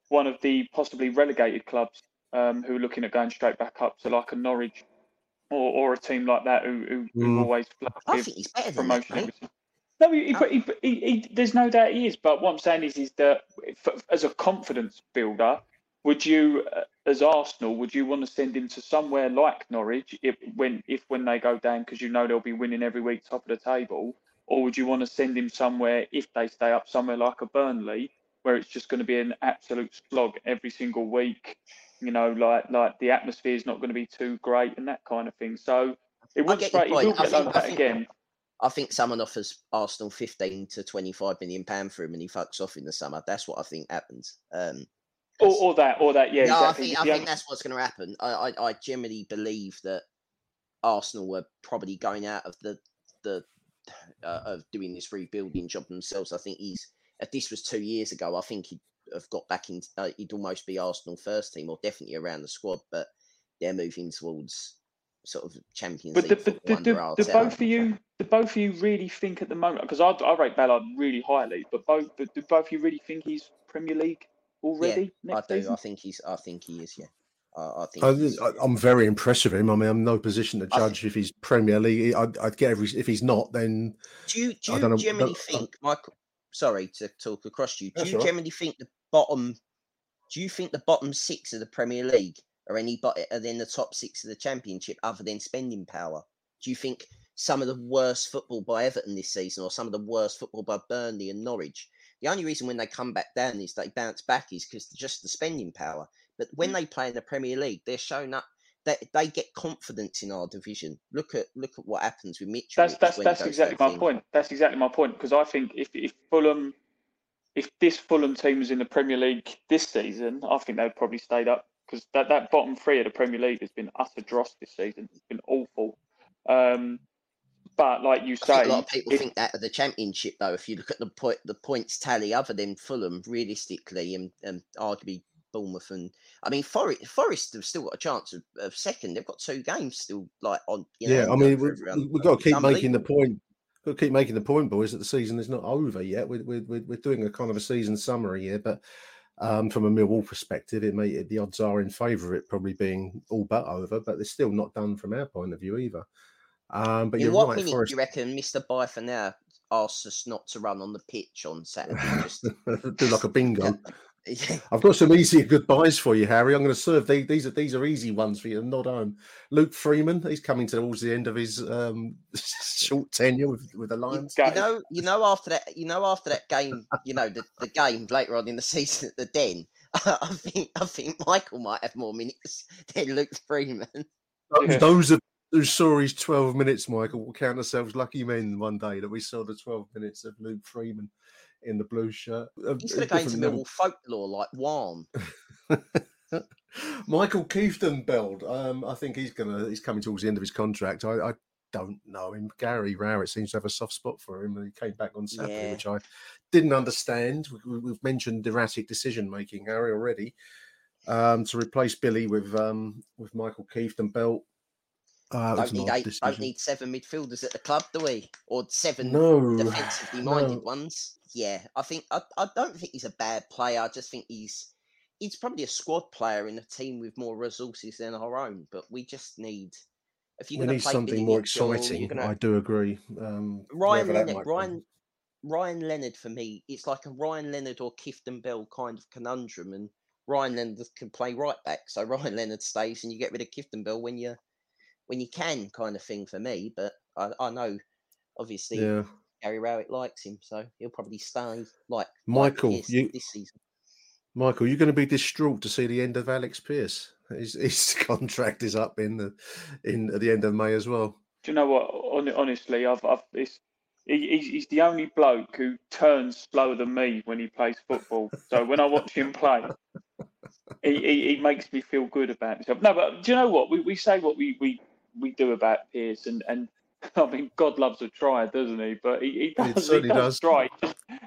one of the possibly relegated clubs um, who are looking at going straight back up, so like a Norwich or, or a team like that who who, who Mm. always I think he's better than promotion. mate. No, he, Uh, he, he, he, he, there's no doubt he is. But what I'm saying is, is that as a confidence builder, would you, uh, as Arsenal, would you want to send him to somewhere like Norwich if when if when they go down because you know they'll be winning every week, top of the table, or would you want to send him somewhere if they stay up, somewhere like a Burnley, where it's just going to be an absolute slog every single week. You know, like like the atmosphere is not going to be too great and that kind of thing. So it I wouldn't get your straight. He will. Get like that again. I think someone offers Arsenal 15 to 25 million pound for him and he fucks off in the summer. That's what I think happens. Um, Or, or that, or that, yeah, no, I exactly. think, I think that's what's going to happen. I, I, I generally believe that Arsenal were probably going out of the the uh, of doing this rebuilding job themselves. I think he's if this was two years ago, I think he'd have got back in. Uh, he'd almost be Arsenal first team or definitely around the squad. But they're moving towards sort of Champions But, the, but do, do, do both of you, do both of you really think at the moment? Because I, I rate Ballard really highly, but both, but do both of you really think he's Premier League already I next do. season? I think he's. I think he is. Yeah. I, I think. I, he's- I- I'm very impressed with him. I mean, I'm no position to I judge if he's Premier League. I'd, I'd get every. If he's not, then Do you do I don't know- generally don't- think, uh, Michael? Sorry to talk across you. Do you all right. generally think the bottom? Do you think the bottom six of the Premier League are any better than the top six of the Championship, other than spending power? Do you think some of the worst football by Everton this season, or some of the worst football by Burnley and Norwich? The only reason when they come back down is they bounce back is because just the spending power. But when Mm. they play in the Premier League, they're shown up. They, they get confidence in our division. Look at look at what happens with Mitchell. That's that's that's exactly my point. That's exactly my point. Because I think if if Fulham, if this Fulham team was in the Premier League this season, I think they'd probably stayed up. Because that, that bottom three of the Premier League has been utter dross this season. It's been awful. Um, but like you I say, think a lot of people if- think that of the championship, though. If you look at the point, the points tally, other than Fulham, realistically, and, and arguably Bournemouth, and I mean Forest, Forest have still got a chance of, of second. They've got two games still, like on. You know, yeah. I mean, we, everyone. we've got to keep making the point. Got to keep making the point, boys, that the season is not over yet. We're we're, we're we're doing a kind of a season summary here, but um, from a Millwall perspective, it may the odds are in favour of it probably being all but over, but it's still not done from our point of view either. Um, but In you're what right, minute Forest. do you reckon Mr. Byford now asks us not to run on the pitch on Saturday? Just do like a bingo. Yeah. I've got some easy goodbyes for you, Harry. I'm going to serve these. These are these are easy ones for you to nod home. Luke Freeman, he's coming towards the end of his um, short tenure with, with the Lions. Go. You know, you know after that, you know after that game, you know the, the game later on in the season at the Den. I think I think Michael might have more minutes than Luke Freeman. Those, Yeah. those of who saw his 12 minutes, Michael, will count ourselves lucky men one day that we saw the 12 minutes of Luke Freeman in the blue shirt. He's going to go into. Millwall folklore like Juan. Maikel Kieftenbeld, um, I think he's gonna he's coming towards the end of his contract. I, I don't know him. Gary Rowett seems to have a soft spot for him, and he came back on Saturday, Yeah. which I didn't understand. We, we've mentioned erratic decision making, Harry, already. Um, to replace Billy with um, with Maikel Kieftenbeld. Uh, Don't need eight, don't need seven midfielders at the club, do we? Or seven no defensively minded no. ones. Yeah, I think I, I don't think he's a bad player. I just think he's he's probably a squad player in a team with more resources than our own. But we just need if you're going to play something more exciting. gonna- I do agree. Um, Ryan Leonard, be. Ryan Ryan Leonard for me, it's like a Ryan Leonard or Kieftenbeld kind of conundrum, and Ryan Leonard can play right back, so Ryan Leonard stays, and you get rid of Kieftenbeld when you when you can, kind of thing for me. But I, I know, obviously, Yeah, Gary Rowett likes him, so he'll probably stay. Like Michael, like Pearce you- this season. Michael, you're going to be distraught to see the end of Alex Pearce. His, his contract is up in the in at the end of May as well. Do you know what? Hon- Honestly, I've, I've it's, he, he's, he's the only bloke who turns slower than me when he plays football. So when I watch him play, he, he, he makes me feel good about himself. No, but do you know what? We, we say what we, we, we do about Pearce, and, and I mean, God loves a try, doesn't he? But he, he does, he certainly does, does. try.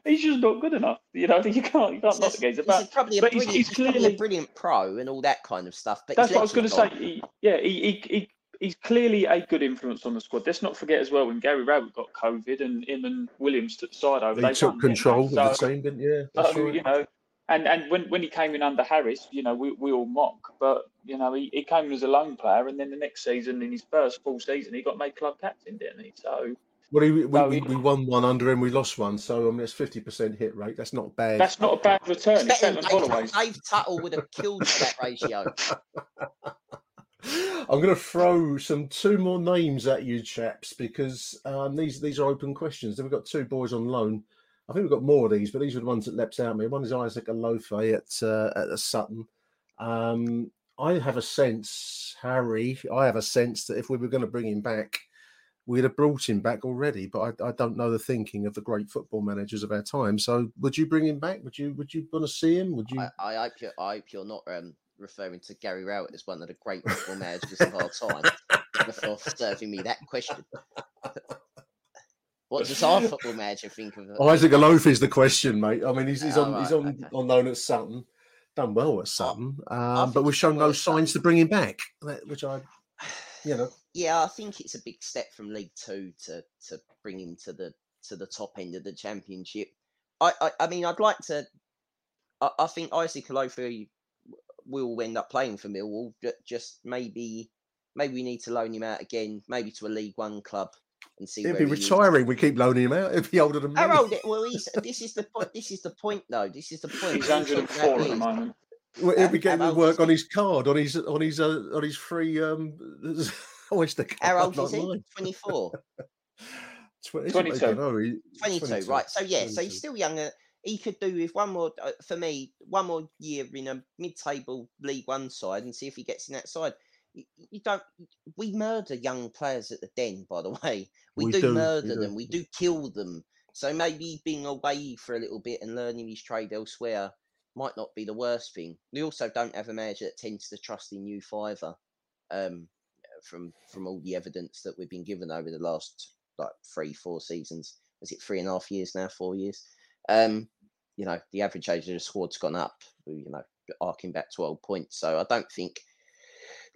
He's just, not good enough. You know, you can't, you can't He's, knock the geezer. he's But probably a but he's- brilliant, he's he's probably a brilliant pro and all that kind of stuff. But That's what I was going to say. He, yeah, he, he, he, he's clearly a good influence on the squad. Let's not forget as well when Gary Rowett got COVID and him and Williams took side over. He they took won, didn't they? control of the So- team, didn't you? That's so, right. you know, and and when, when he came in under Harris, you know, we, we all mock, but you know, he, he came in as a lone player, and then the next season, in his first full season, he got made club captain, didn't he? So Well, he, we, No, we, we won one under him, we lost one, so I mean, it's fifty percent hit rate. That's not bad. that's not a bad return. It's It's better better than than Dave, Holloway's. Dave Tuttle would have killed for that ratio. I'm going to throw some two more names at you, chaps, because um, these these are open questions. Then we've got two boys on loan I think we've got more of these, but these are the ones that leapt out at me. One is Isaac Olaofe at uh, at the Sutton. Um, I have a sense, Harry. I have a sense that if we were going to bring him back, we'd have brought him back already. But I, I, don't know the thinking of the great football managers of our time. So, would you bring him back? Would you Would you want to see him? Would you? I, I hope you're. I hope you're not um, referring to Gary Rowett as one of the great football managers of our time before serving me that question. What does our football manager think of it? Isaac Olaofe is the question, mate. I mean, he's, he's Oh, on he's on, okay. on loan at Sutton, done well at Sutton, um, but we've shown no signs to bring him back, which I, you know, Yeah, I think it's a big step from League Two to to bring him to the to the top end of the Championship. I I, I mean, I'd like to. I, I think Isaac Olaofe will end up playing for Millwall. ju- Just maybe, maybe we need to loan him out again, maybe to a League One club and see. he'll be he is. retiring. We keep loaning him out. He'll be older than me. How old? Well, he's, this is the point. This is the point, though. This is the point. He's We're talking about 104 at the years. moment. Well, he'll How- be getting the work on his card, on his on his uh, on his free um oyster card. How old is he? Twenty four. Tw- is it? I 22. don't know. He- 22, right. So, yeah, so he's still younger. He could do with one more, uh, for me, one more year in a mid table League One side and see if he gets in that side. You, you don't, we murder young players at the den, by the way. We, We do, do, we murder do. them, we do kill them. So maybe being away for a little bit and learning his trade elsewhere might not be the worst thing. We also don't have a manager that tends to trust in you fiver. Um, from from all the evidence that we've been given over the last like three, four seasons. Is it three and a half years now? Four years? Um, you know, the average age of the squad's gone up. You know, arcing back twelve points. So I don't think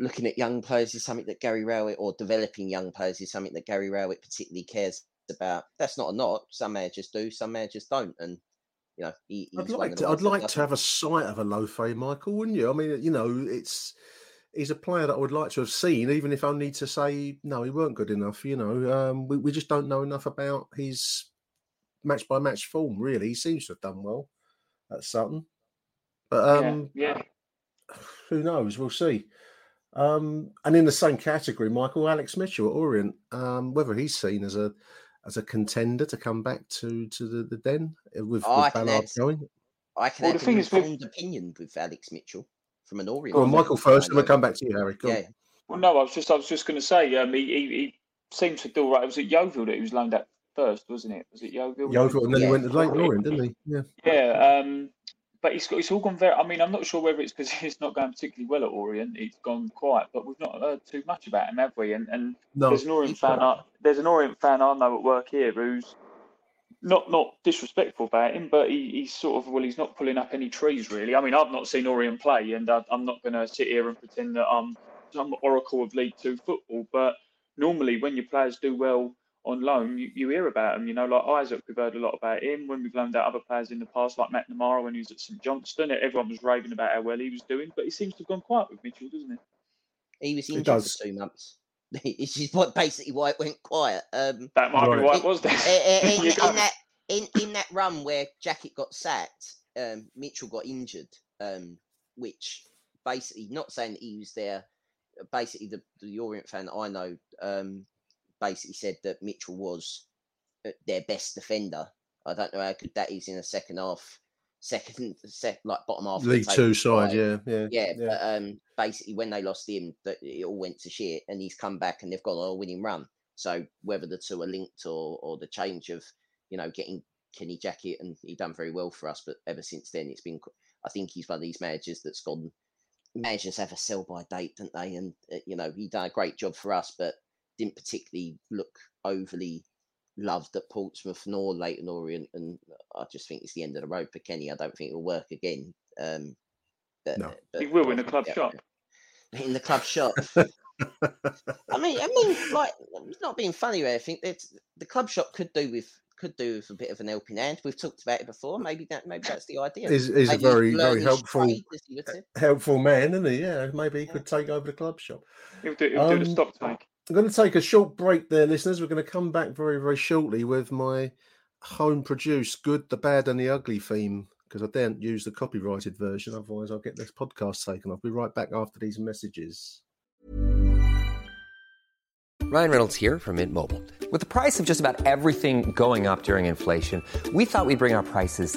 looking at young players is something that Gary Rowett or developing young players is something that Gary Rowett particularly cares about. That's not a not. Some managers do, some managers don't, and you know, he, I'd like to. I'd like to have a sight of Olaofe, Michael, wouldn't you? I mean, you know, it's he's a player that I would like to have seen, even if only to say no, he weren't good enough. You know, um, we we just don't know enough about his match by match form. Really, he seems to have done well at Sutton, but um, yeah, yeah. who knows? We'll see. Um, and in the same category, Michael Alex Mitchell at Orient, um, whether he's seen as a as a contender to come back to to the, the den with, Oh, I with Ballard add- going. I can Well, have the thing is with- opinion with Alex Mitchell from an Orient. Go on, Michael first, and we'll come back to you, Harry. Go on. Yeah, Well, no, I was just I was just going to say, um, he, he, he seems to do all right. It was at Yeovil that he was loaned at first, wasn't it? Was it Yeovil? Yeovil, and then Yeah. he went to Lake Orient, didn't he? Yeah. Yeah, um, but it's got, it's all gone very. I mean, I'm not sure whether it's because he's not going particularly well at Orient. It's gone quiet, but we've not heard too much about him, have we? And and No, there's an Orient fan. I, there's an Orient fan I know at work here who's not not disrespectful about him, but he, he's sort of well, he's not pulling up any trees really. I mean, I've not seen Orient play, and I, I'm not going to sit here and pretend that I'm some oracle of League Two football. But normally, when your players do well on loan, you, you hear about them. You know, like Isaac, we've heard a lot about him. When we've loaned out other players in the past, like Matt McNamara when he was at St Johnstone, everyone was raving about how well he was doing. But he seems to have gone quiet with Mitchell, doesn't he? he was It injured for two months. Which is what basically why it went quiet. Um, That might Right. be why it was there. in, in, in that in, in that run where Jackett got sacked, um, Mitchell got injured, um, which basically not saying that he was there. Basically, the, the Orient fan that I know um, basically said that Mitchell was uh, their best defender. I don't know how good that is in a second half, second, sec, like bottom half. the League Two side, side. yeah, yeah, Yeah, but um, basically when they lost him, that it all went to shit, and he's come back and they've got on a winning run. So whether the two are linked or or the change of you know getting Kenny Jackett and he done very well for us, but ever since then it's been. I think he's one of these managers that's gone. Managers have a sell by date, don't they? And uh, you know he done a great job for us, but didn't particularly look overly loved at Portsmouth nor Leyton Orient, and I just think it's the end of the road for Kenny. I don't think it'll work again. Um, but, No. He but will in the club get shop. In the club shop. I mean, I mean, like, it's not being funny or anything. It's, the club shop could do with could do with a bit of an helping hand. We've talked about it before. Maybe that maybe that's the idea. He's, he's a very, very helpful, trade, as you would say. helpful man, isn't he? Yeah, maybe he could take over the club shop. He'll do, he'll do the Um, stock take. I'm going to take a short break there, listeners. We're going to come back very, very shortly with my home produced good, the bad, and the ugly theme because I daren't use the copyrighted version. Otherwise, I'll get this podcast taken off. Be right back after these messages. Ryan Reynolds here from Mint Mobile. With the price of just about everything going up during inflation, we thought we'd bring our prices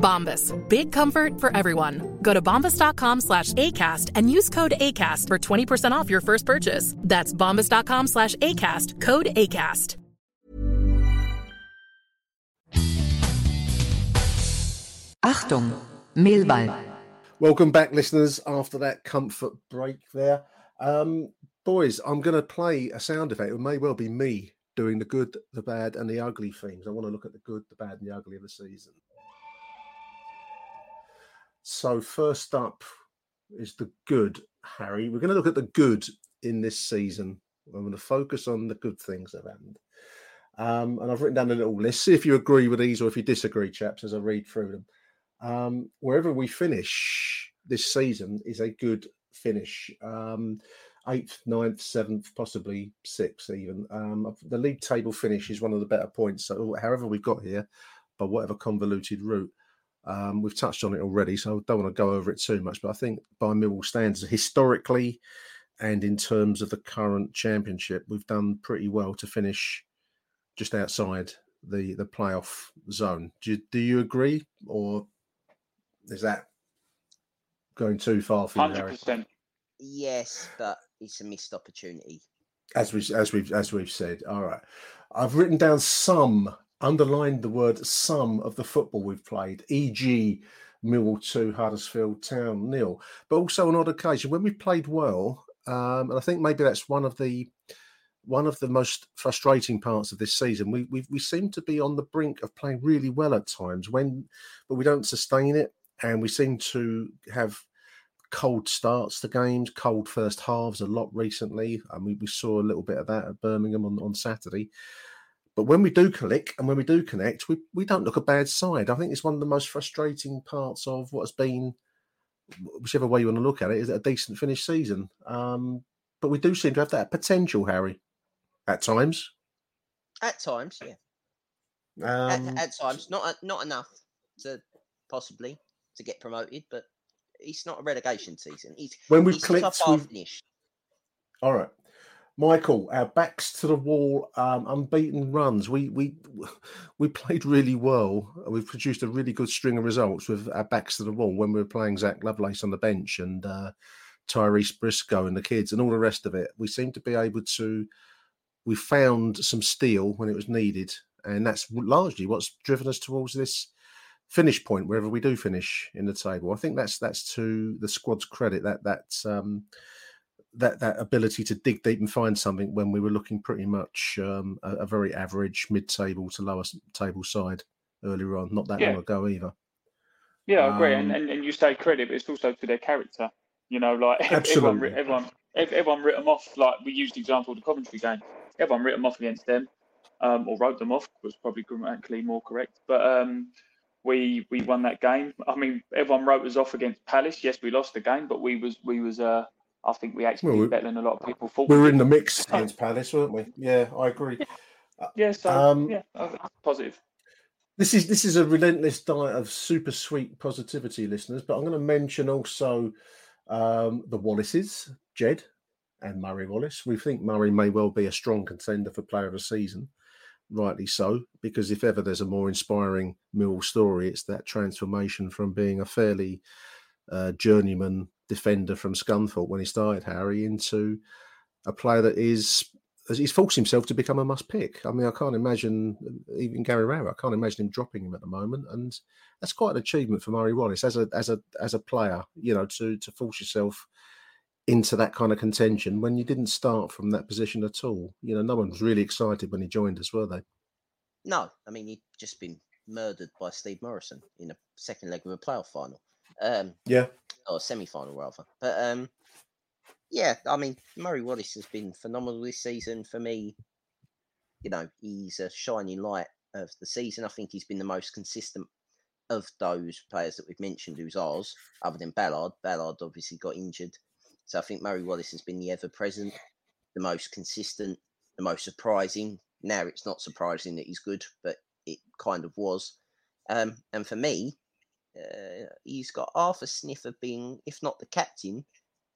Bombas. Big comfort for everyone. Go to bombas.com slash ACAST and use code ACAST for 20% off your first purchase. That's bombas.com slash ACAST. Code ACAST. Achtung, Mehlball. Welcome back, listeners, after that comfort break there. Um, boys, I'm going to play a sound effect. It may well be me doing the good, the bad, and the ugly things. I want to look at the good, the bad, and the ugly of the season. So, first up is the good, Harry. We're going to look at the good in this season. I'm going to focus on the good things that happened. Um, and I've written down a little list. See if you agree with these or if you disagree, chaps, as I read through them. Um, wherever we finish this season is a good finish. Um, eighth, ninth, seventh, possibly sixth, even. Um, the league table finish is one of the better points. So, however, we got here, by whatever convoluted route, um, we've touched on it already, so I don't want to go over it too much. But I think by Millwall standards, historically and in terms of the current championship, we've done pretty well to finish just outside the the playoff zone. Do you, do you agree, or is that going too far for you, Hundred Harry? percent. Yes, but it's a missed opportunity. As we as we've as we've said. All right, I've written down some, underlined the word some of the football we've played, e.g. Millwall two, Huddersfield Town nil. But also on odd occasion when we played well, um, and I think maybe that's one of the one of the most frustrating parts of this season. We we we seem to be on the brink of playing really well at times when, but we don't sustain it, and we seem to have cold starts to games, cold first halves a lot recently. I mean, we saw a little bit of that at Birmingham on, on Saturday. But when we do click and when we do connect, we, we don't look a bad side. I think it's one of the most frustrating parts of what has been, whichever way you want to look at it, is a decent finished season. Um, but we do seem to have that potential, Harry, at times. At times, yeah. Um, at, at times, not not enough to possibly to get promoted, but it's not a relegation season. He's When we've clicked, we've- All right. Michael, our backs to the wall, um, unbeaten runs. We we we played really well. We've produced a really good string of results with our backs to the wall when we were playing Zach Lovelace on the bench and uh, Tyrese Briscoe and the kids and all the rest of it. We seem to be able to. We found some steel when it was needed, and that's largely what's driven us towards this finish point wherever we do finish in the table. I think that's that's to the squad's credit that that's um, that that ability to dig deep and find something when we were looking pretty much um, a, a very average mid-table to lower table side earlier on, not that Yeah. long ago either. Yeah, I agree. And, Um, and and you say credit, but it's also to their character. You know, like everyone, Absolutely. everyone, ev- everyone writ them off. Like we used the example of the Coventry game. Everyone writ them off against them, um, or wrote them off was probably grammatically more correct. But um, we we won that game. I mean, everyone wrote us off against Palace. Yes, we lost the game, but we was we was uh, I think we actually Well, did better than a lot of people thought. We were in the mix against Palace, weren't we? Yeah, I agree. Yeah, so Um, yeah, uh, positive. This is this is a relentless diet of super sweet positivity, listeners. But I'm going to mention also um, the Wallaces, Jed and Murray Wallace. We think Murray may well be a strong contender for Player of the Season. rightly so, because if ever there's a more inspiring Mill story, it's that transformation from being a fairly uh, journeyman defender from Scunthorpe when he started Harry into a player that is he's forced himself to become a must pick. I mean, I can't imagine even Gary Rowett. I can't imagine him dropping him at the moment, and that's quite an achievement for Murray Wallace as a as a as a player. You know, to to force yourself into that kind of contention when you didn't start from that position at all. You know, no one was really excited when he joined us, were they? No, I mean he'd just been murdered by Steve Morison in a second leg of a playoff final. Um, yeah, or semi final rather. But um, yeah, I mean Murray Wallace has been phenomenal this season for me. You know, he's a shining light of the season. I think he's been the most consistent of those players that we've mentioned who's ours, other than Ballard. Ballard obviously got injured so I think Murray Wallace has been the ever present, the most consistent, the most surprising. Now it's not surprising that he's good, but it kind of was. Um, and for me, uh, he's got half a sniff of being, if not the captain,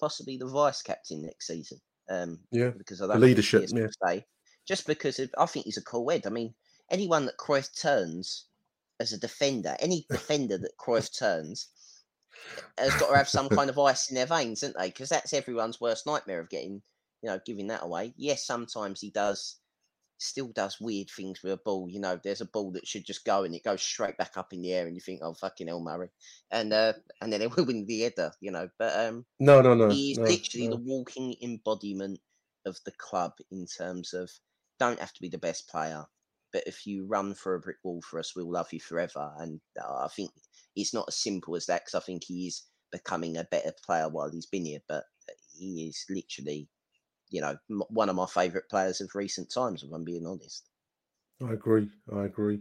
possibly the vice captain next season. Um, yeah, because of that leadership. Yeah. Say, just because of, I think he's a cool head. I mean, anyone that Cruyff turns as a defender, any defender that Cruyff turns has got to have some kind of ice in their veins, haven't they? Because that's everyone's worst nightmare of getting, you know, giving that away. Yes, sometimes he does, still does weird things with a ball. You know, there's a ball that should just go and it goes straight back up in the air, and you think, oh fucking hell, Murray, and uh, and then it will win the header, you know. But um, no, no, no, he's no, literally no. the walking embodiment of the club in terms of don't have to be the best player, but if you run for a brick wall for us, we'll love you forever. And uh, I think it's not as simple as that because I think he is becoming a better player while he's been here. But uh, he is literally, you know, m- one of my favourite players of recent times, if I'm being honest. I agree. I agree.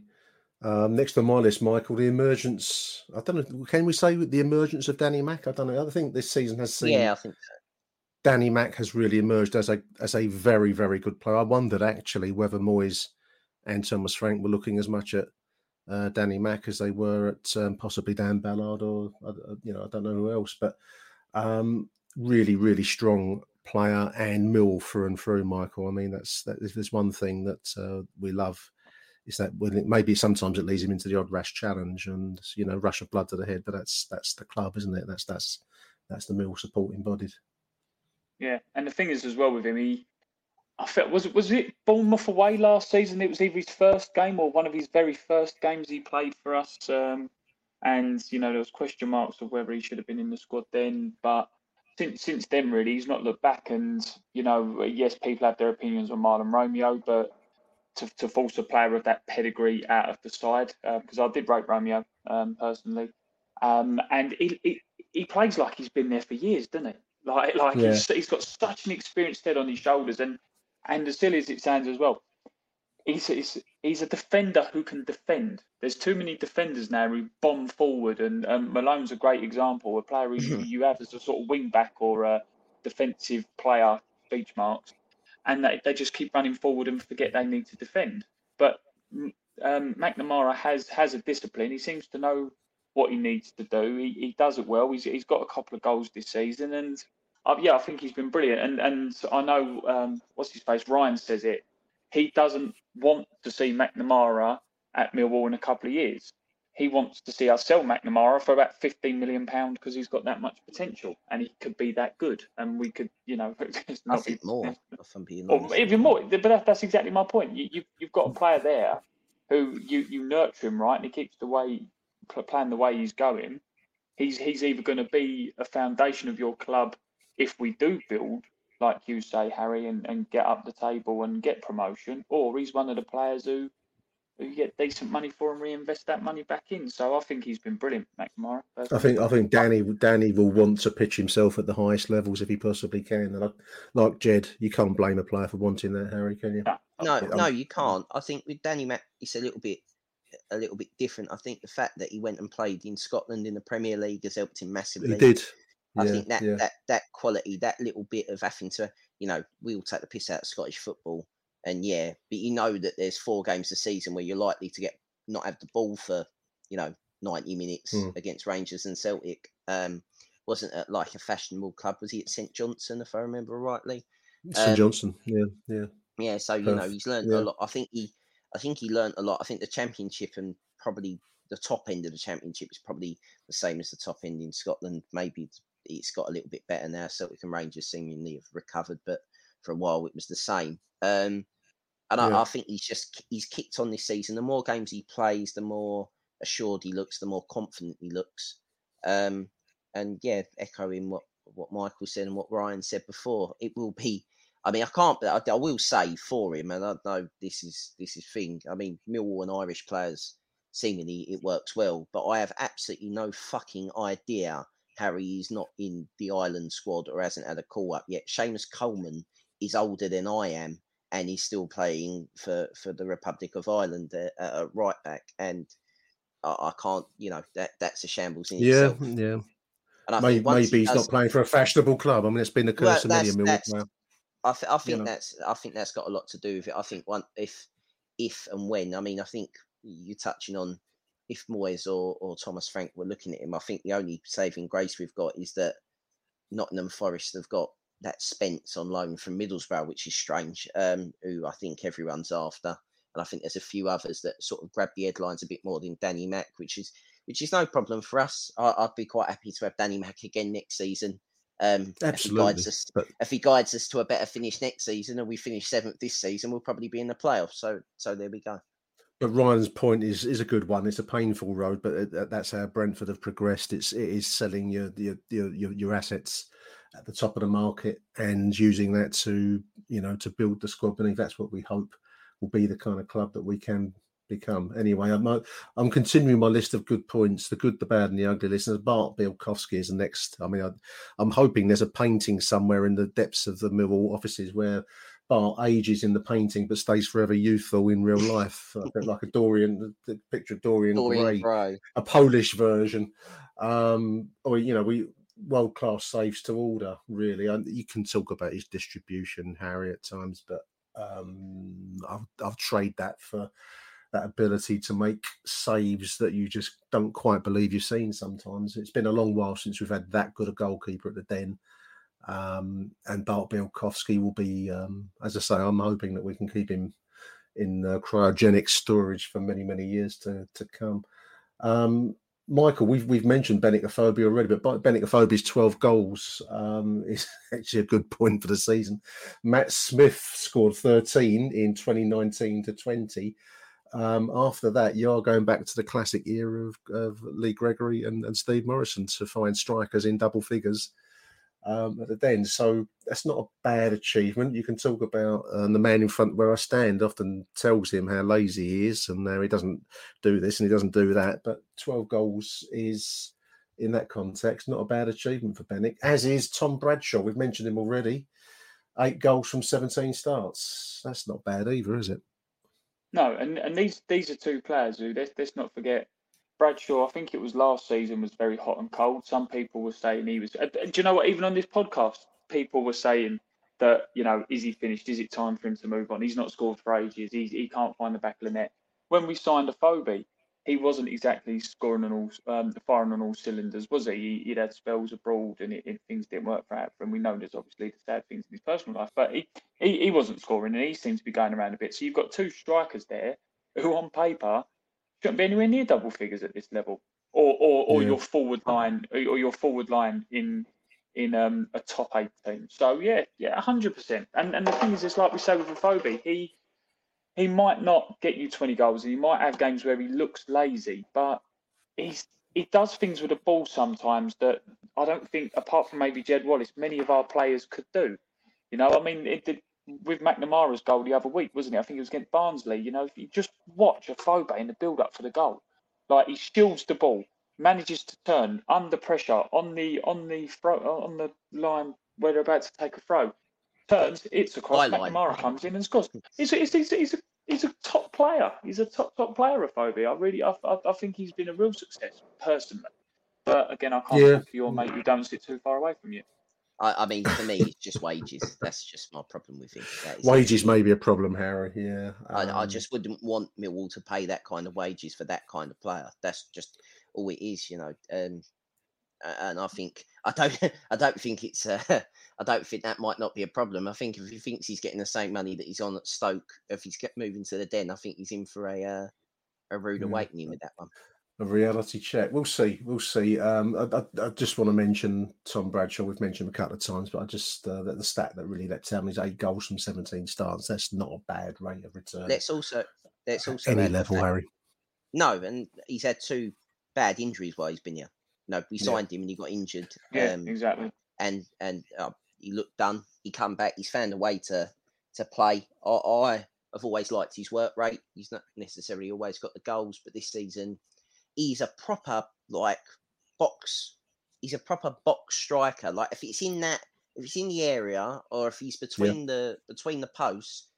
Um, next on my list, Michael, the emergence. I don't know. Can we say the emergence of Danny Mack? I don't know. I think this season has seen. Yeah, I think so. Danny Mack has really emerged as a as a very very good player. I wondered actually whether Moyes and Thomas Frank were looking as much at uh, Danny Mack as they were at um, possibly Dan Ballard or uh, you know I don't know who else, but um, really really strong player and mill through and through. Michael, I mean that's that. If there's one thing that uh, we love is that when it, maybe sometimes it leads him into the odd rash challenge and you know rush of blood to the head, but that's that's the club, isn't it? That's that's that's the mill support embodied. Yeah, and the thing is as well with him, he I felt was it was it Bournemouth away last season? It was either his first game or one of his very first games he played for us. Um, and you know there was question marks of whether he should have been in the squad then. But since since then, really, he's not looked back. And you know, yes, people have their opinions on Mahlon Romeo, but to, to force a player of that pedigree out of the side, because uh, I did rate Romeo um, personally, um, and he, he he plays like he's been there for years, doesn't he? Like like Yeah. he's, he's got such an experienced head on his shoulders, and and as silly as it sounds as well, he's, he's, he's a defender who can defend. There's too many defenders now who bomb forward, and um, Malone's a great example, a player who you, you have as a sort of wing back or a defensive player, speech marks, and they, they just keep running forward and forget they need to defend. But um, McNamara has has a discipline. He seems to know what he needs to do. He, he does it well. He's, he's got a couple of goals this season, and uh, yeah, I think he's been brilliant. And and I know um, what's his face Ryan says it. He doesn't want to see McNamara at Millwall in a couple of years. He wants to see us sell McNamara for about fifteen million pound because he's got that much potential and he could be that good. And we could, you know, I not think more, I'm being or even more. But that, that's exactly my point. You, you've you've got a player there who you you nurture him right, and he keeps the way pl- playing the way he's going. He's he's either going to be a foundation of your club if we do build, like you say, Harry, and, and get up the table and get promotion, or he's one of the players who who get decent money for and reinvest that money back in. So I think he's been brilliant, McNamara. I think I think Danny Danny will want to pitch himself at the highest levels if he possibly can. And I, like Jed, you can't blame a player for wanting that, Harry, can you? No, I'm- um, no, you can't. I think with Danny Mack, it's a little bit, a little bit different. I think the fact that he went and played in Scotland in the Premier League has helped him massively. He did. I Yeah, think that yeah. that that quality, that little bit of having to, you know, we all take the piss out of Scottish football, and yeah, but you know that there's four games a season where you're likely to get not have the ball for, you know, 90 minutes Mm. against Rangers and Celtic. Um, wasn't at like a fashionable club, was he at St Johnstone, if I remember rightly? St Um, Johnstone. Yeah, yeah. yeah, so you know he's learned yeah. a lot. I think he, I think he learned a lot. I think the championship and probably the top end of the championship is probably the same as the top end in Scotland. Maybe it's got a little bit better now. Celtic and Rangers seemingly have recovered, but for a while it was the same. Um, and I, Yeah. I think he's just he's kicked on this season. The more games he plays, the more assured he looks, the more confident he looks. Um, and yeah, echoing what what Michael said and what Ryan said before, it will be. I mean, I can't, but I, I will say for him, and I know this is this is thing. I mean, Millwall and Irish players seemingly it works well, but I have absolutely no fucking idea he is not in the Ireland squad or hasn't had a call up yet. Seamus Coleman is older than I am, and he's still playing for for the Republic of Ireland at, at right back, and I, I can't, you know, that that's a shambles in Yeah, itself. yeah. And I Maybe, maybe he he's does- not playing for a fashionable club. I mean, it's been the Well, curse of many a that's- Millwall that's- player. I, th- I think that's I think that's got a lot to do with it. I think one if if and when I mean I think you're touching on if Moyes or, or Thomas Frank were looking at him, I think the only saving grace we've got is that Nottingham Forest have got that Spence on loan from Middlesbrough, which is strange. Um, who I think everyone's after, and I think there's a few others that sort of grab the headlines a bit more than Danny Mack, which is which is no problem for us. I, I'd be quite happy to have Danny Mack again next season. Um, If he guides Absolutely, us, but- if he guides us to a better finish next season, and we finish seventh this season, we'll probably be in the playoffs. So, so there we go. But Ryan's point is is a good one. It's a painful road, but that's how Brentford have progressed. It's it is selling your your your, your, assets at the top of the market and using that to you know to build the squad beneath. That's what we hope will be the kind of club that we can become. Anyway, I'm uh, I'm continuing my list of good points: the good, the bad, and the ugly. Listeners, Bart Bialkowski is the next. I mean, I, I'm hoping there's a painting somewhere in the depths of the Millwall offices where Ages in the painting but stays forever youthful in real life. A bit like a Dorian, the, the picture of Dorian, Dorian Gray, Gray. a Polish version. Um, or you know, we world class saves to order. Really, and you can talk about his distribution, Harry, at times, but um, I'll, I'll trade that for that ability to make saves that you just don't quite believe you've seen. Sometimes it's been a long while since we've had that good a goalkeeper at the Den. Um, and Bart Bialkowski will be, um, as I say, I'm hoping that we can keep him in uh, cryogenic storage for many, many years to to come. Um, Michael, we've we've mentioned Benik Afobe already, but Benik Afobe's 12 goals um, is actually a good point for the season. Matt Smith scored 13 in 2019 to 20. Um, after that, you are going back to the classic era of, of Lee Gregory and, and Steve Morison to find strikers in double figures um, at the den. So that's not a bad achievement. You can talk about uh, the man in front where I stand often tells him how lazy he is and how he doesn't do this and he doesn't do that. But 12 goals is, in that context, not a bad achievement for Bennett, as is Tom Bradshaw. We've mentioned him already. Eight goals from 17 starts. That's not bad either, is it? No, and, and these these are two players who let's, let's not forget Bradshaw. I think it was last season was very hot and cold. Some people were saying he was. uh, Do you know what? Even on this podcast, people were saying that you know is he finished? Is it time for him to move on? He's not scored for ages. He he can't find the back of the net. When we signed Afobe, he wasn't exactly scoring on all um, firing on all cylinders, was he? he he'd had spells abroad and, it, and things didn't work for him. We know there's obviously the sad things in his personal life, but he, he he wasn't scoring and he seems to be going around a bit. So you've got two strikers there who, on paper, shouldn't be anywhere near double figures at this level, or or, or Yeah. your forward line, or your forward line in in um, a top eight team. So yeah, yeah, hundred percent. And and the thing is, it's like we say with Afobe, he he might not get you twenty goals, and he might have games where he looks lazy, but he's he does things with the ball sometimes that I don't think, apart from maybe Jed Wallace, many of our players could do. You know, I mean, it did with McNamara's goal the other week, wasn't it? I think it was against Barnsley. You know, if you just watch a Afobe in the build up for the goal, like he shields the ball, manages to turn under pressure on the on the throw on the line where they're about to take a throw, turns, it's across. Byline. McNamara comes in and scores. He's a, he's, he's, he's a he's a top player. He's a top top player of Afobe. I really, I, I, I think he's been a real success personally. But again, I can't Yeah. talk for your mate who don't sit too far away from you. I, I mean, for me, it's just wages. That's just my problem with him. That is it. Wages may be a problem, Harry. Yeah. I, I Um, just wouldn't want Millwall to pay that kind of wages for that kind of player. That's just all it is, you know. Um, And I think I don't I don't think it's uh, I don't think that might not be a problem. I think if he thinks he's getting the same money that he's on at Stoke, if he's get moving to the Den, I think he's in for a uh, a rude Yeah. awakening with that one. A reality check. We'll see. We'll see. Um, I, I, I just want to mention Tom Bradshaw. We've mentioned him a couple of times, but I just uh, the, the stat that really let tell me is eight goals from seventeen starts. That's not a bad rate of return. Let's also let's also any level, fact- Harry. No, and he's had two bad injuries while he's been here. No, we Yeah. signed him and he got injured. Yeah, um, exactly. and and uh, he looked done. He come back. He's found a way to to play. I, I have always liked his work rate. He's not necessarily always got the goals, but this season he's a proper like box. He's a proper box striker. Like if it's in that, if it's in the area, or if he's between the between the posts,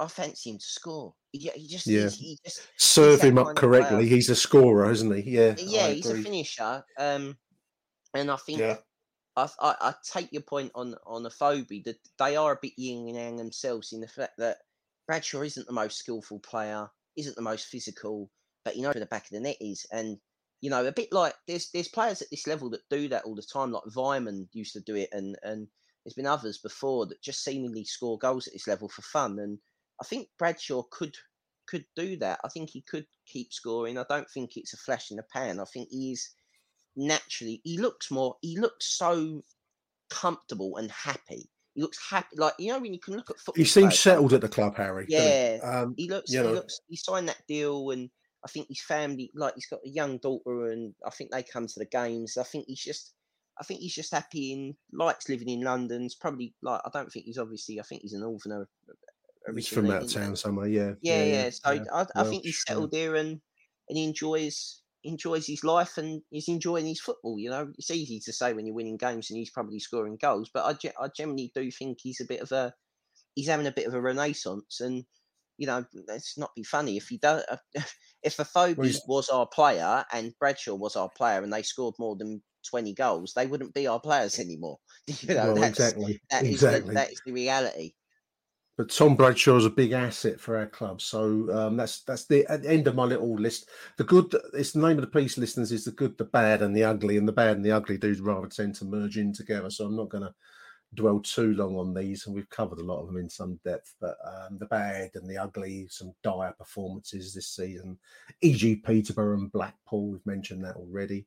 I fancy him to score. He, he just Yeah. he's, he just Serve him up kind of player. correctly. He's a scorer, isn't he? Yeah. yeah, he's a finisher. Um, and I think Yeah. I, I I take your point on on Afobe that they are a bit yin and yang themselves in the fact that Bradshaw isn't the most skillful player, isn't the most physical, but he knows where the back of the net is, and you know a bit like there's there's players at this level that do that all the time, like Vyman used to do it, and and there's been others before that just seemingly score goals at this level for fun, and I think Bradshaw could could do that. I think he could keep scoring. I don't think it's a flash in the pan. I think he is naturally he looks more he looks so comfortable and happy. He looks happy like you know when you can look at football. He seems players, settled at the club, Harry. Yeah. he? Um, He looks you he know, looks he signed that deal and I think his family like he's got a young daughter and I think they come to the games. I think he's just I think he's just happy and likes living in London. It's probably like I don't think he's obviously I think he's an Northerner. he's from out of he? town somewhere. Yeah. Yeah, yeah. So yeah. I, I think he's yeah. settled there and and he enjoys enjoys his life and he's enjoying his football. You know, it's easy to say when you're winning games and he's probably scoring goals, but I, I generally do think he's a bit of a he's having a bit of a renaissance and. You know, let's not be funny. If he does, if Afobe he's- was our player and Bradshaw was our player, and they scored more than twenty goals, they wouldn't be our players anymore. You know, Well, that's, exactly, that is exactly. the, that is the reality. But Tom Bradshaw is a big asset for our club, so um, that's that's the at the end of my little list. The good, it's the name of the piece, listeners, is the good, the bad, and the ugly. And the bad and the ugly do rather tend to merge in together. So I'm not going to dwell too long on these, and we've covered a lot of them in some depth. But um, the bad and the ugly, some dire performances this season, e.g., Peterborough and Blackpool. We've mentioned that already.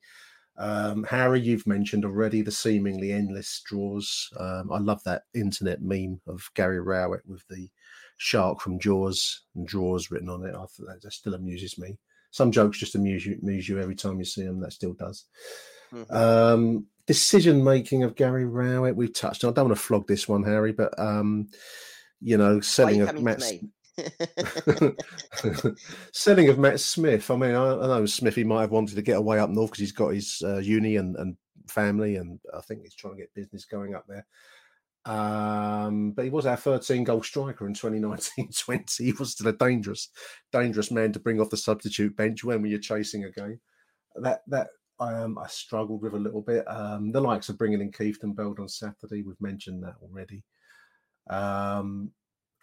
Um, Harry, you've mentioned already the seemingly endless draws. Um, I love that internet meme of Gary Rowett with the shark from Jaws and draws written on it. I think that, that still amuses me. Some jokes just amuse you, amuse you every time you see them. That still does. Mhm. Um, decision making of Gary Rowett, we've touched on. I don't want to flog this one, Harry, but um, you know, selling you of Matt. Selling of Matt Smith. I mean, I, I know Smithy might have wanted to get away up north because he's got his uh, uni and, and family, and I think he's trying to get business going up there. Um, but he was our 13 goal striker in 2019 20. He was still a dangerous, dangerous man to bring off the substitute bench when you're chasing a game. That, that, um, I struggled with a little bit. Um, the likes of bringing in Kieftenbeld on Saturday, we've mentioned that already. Um,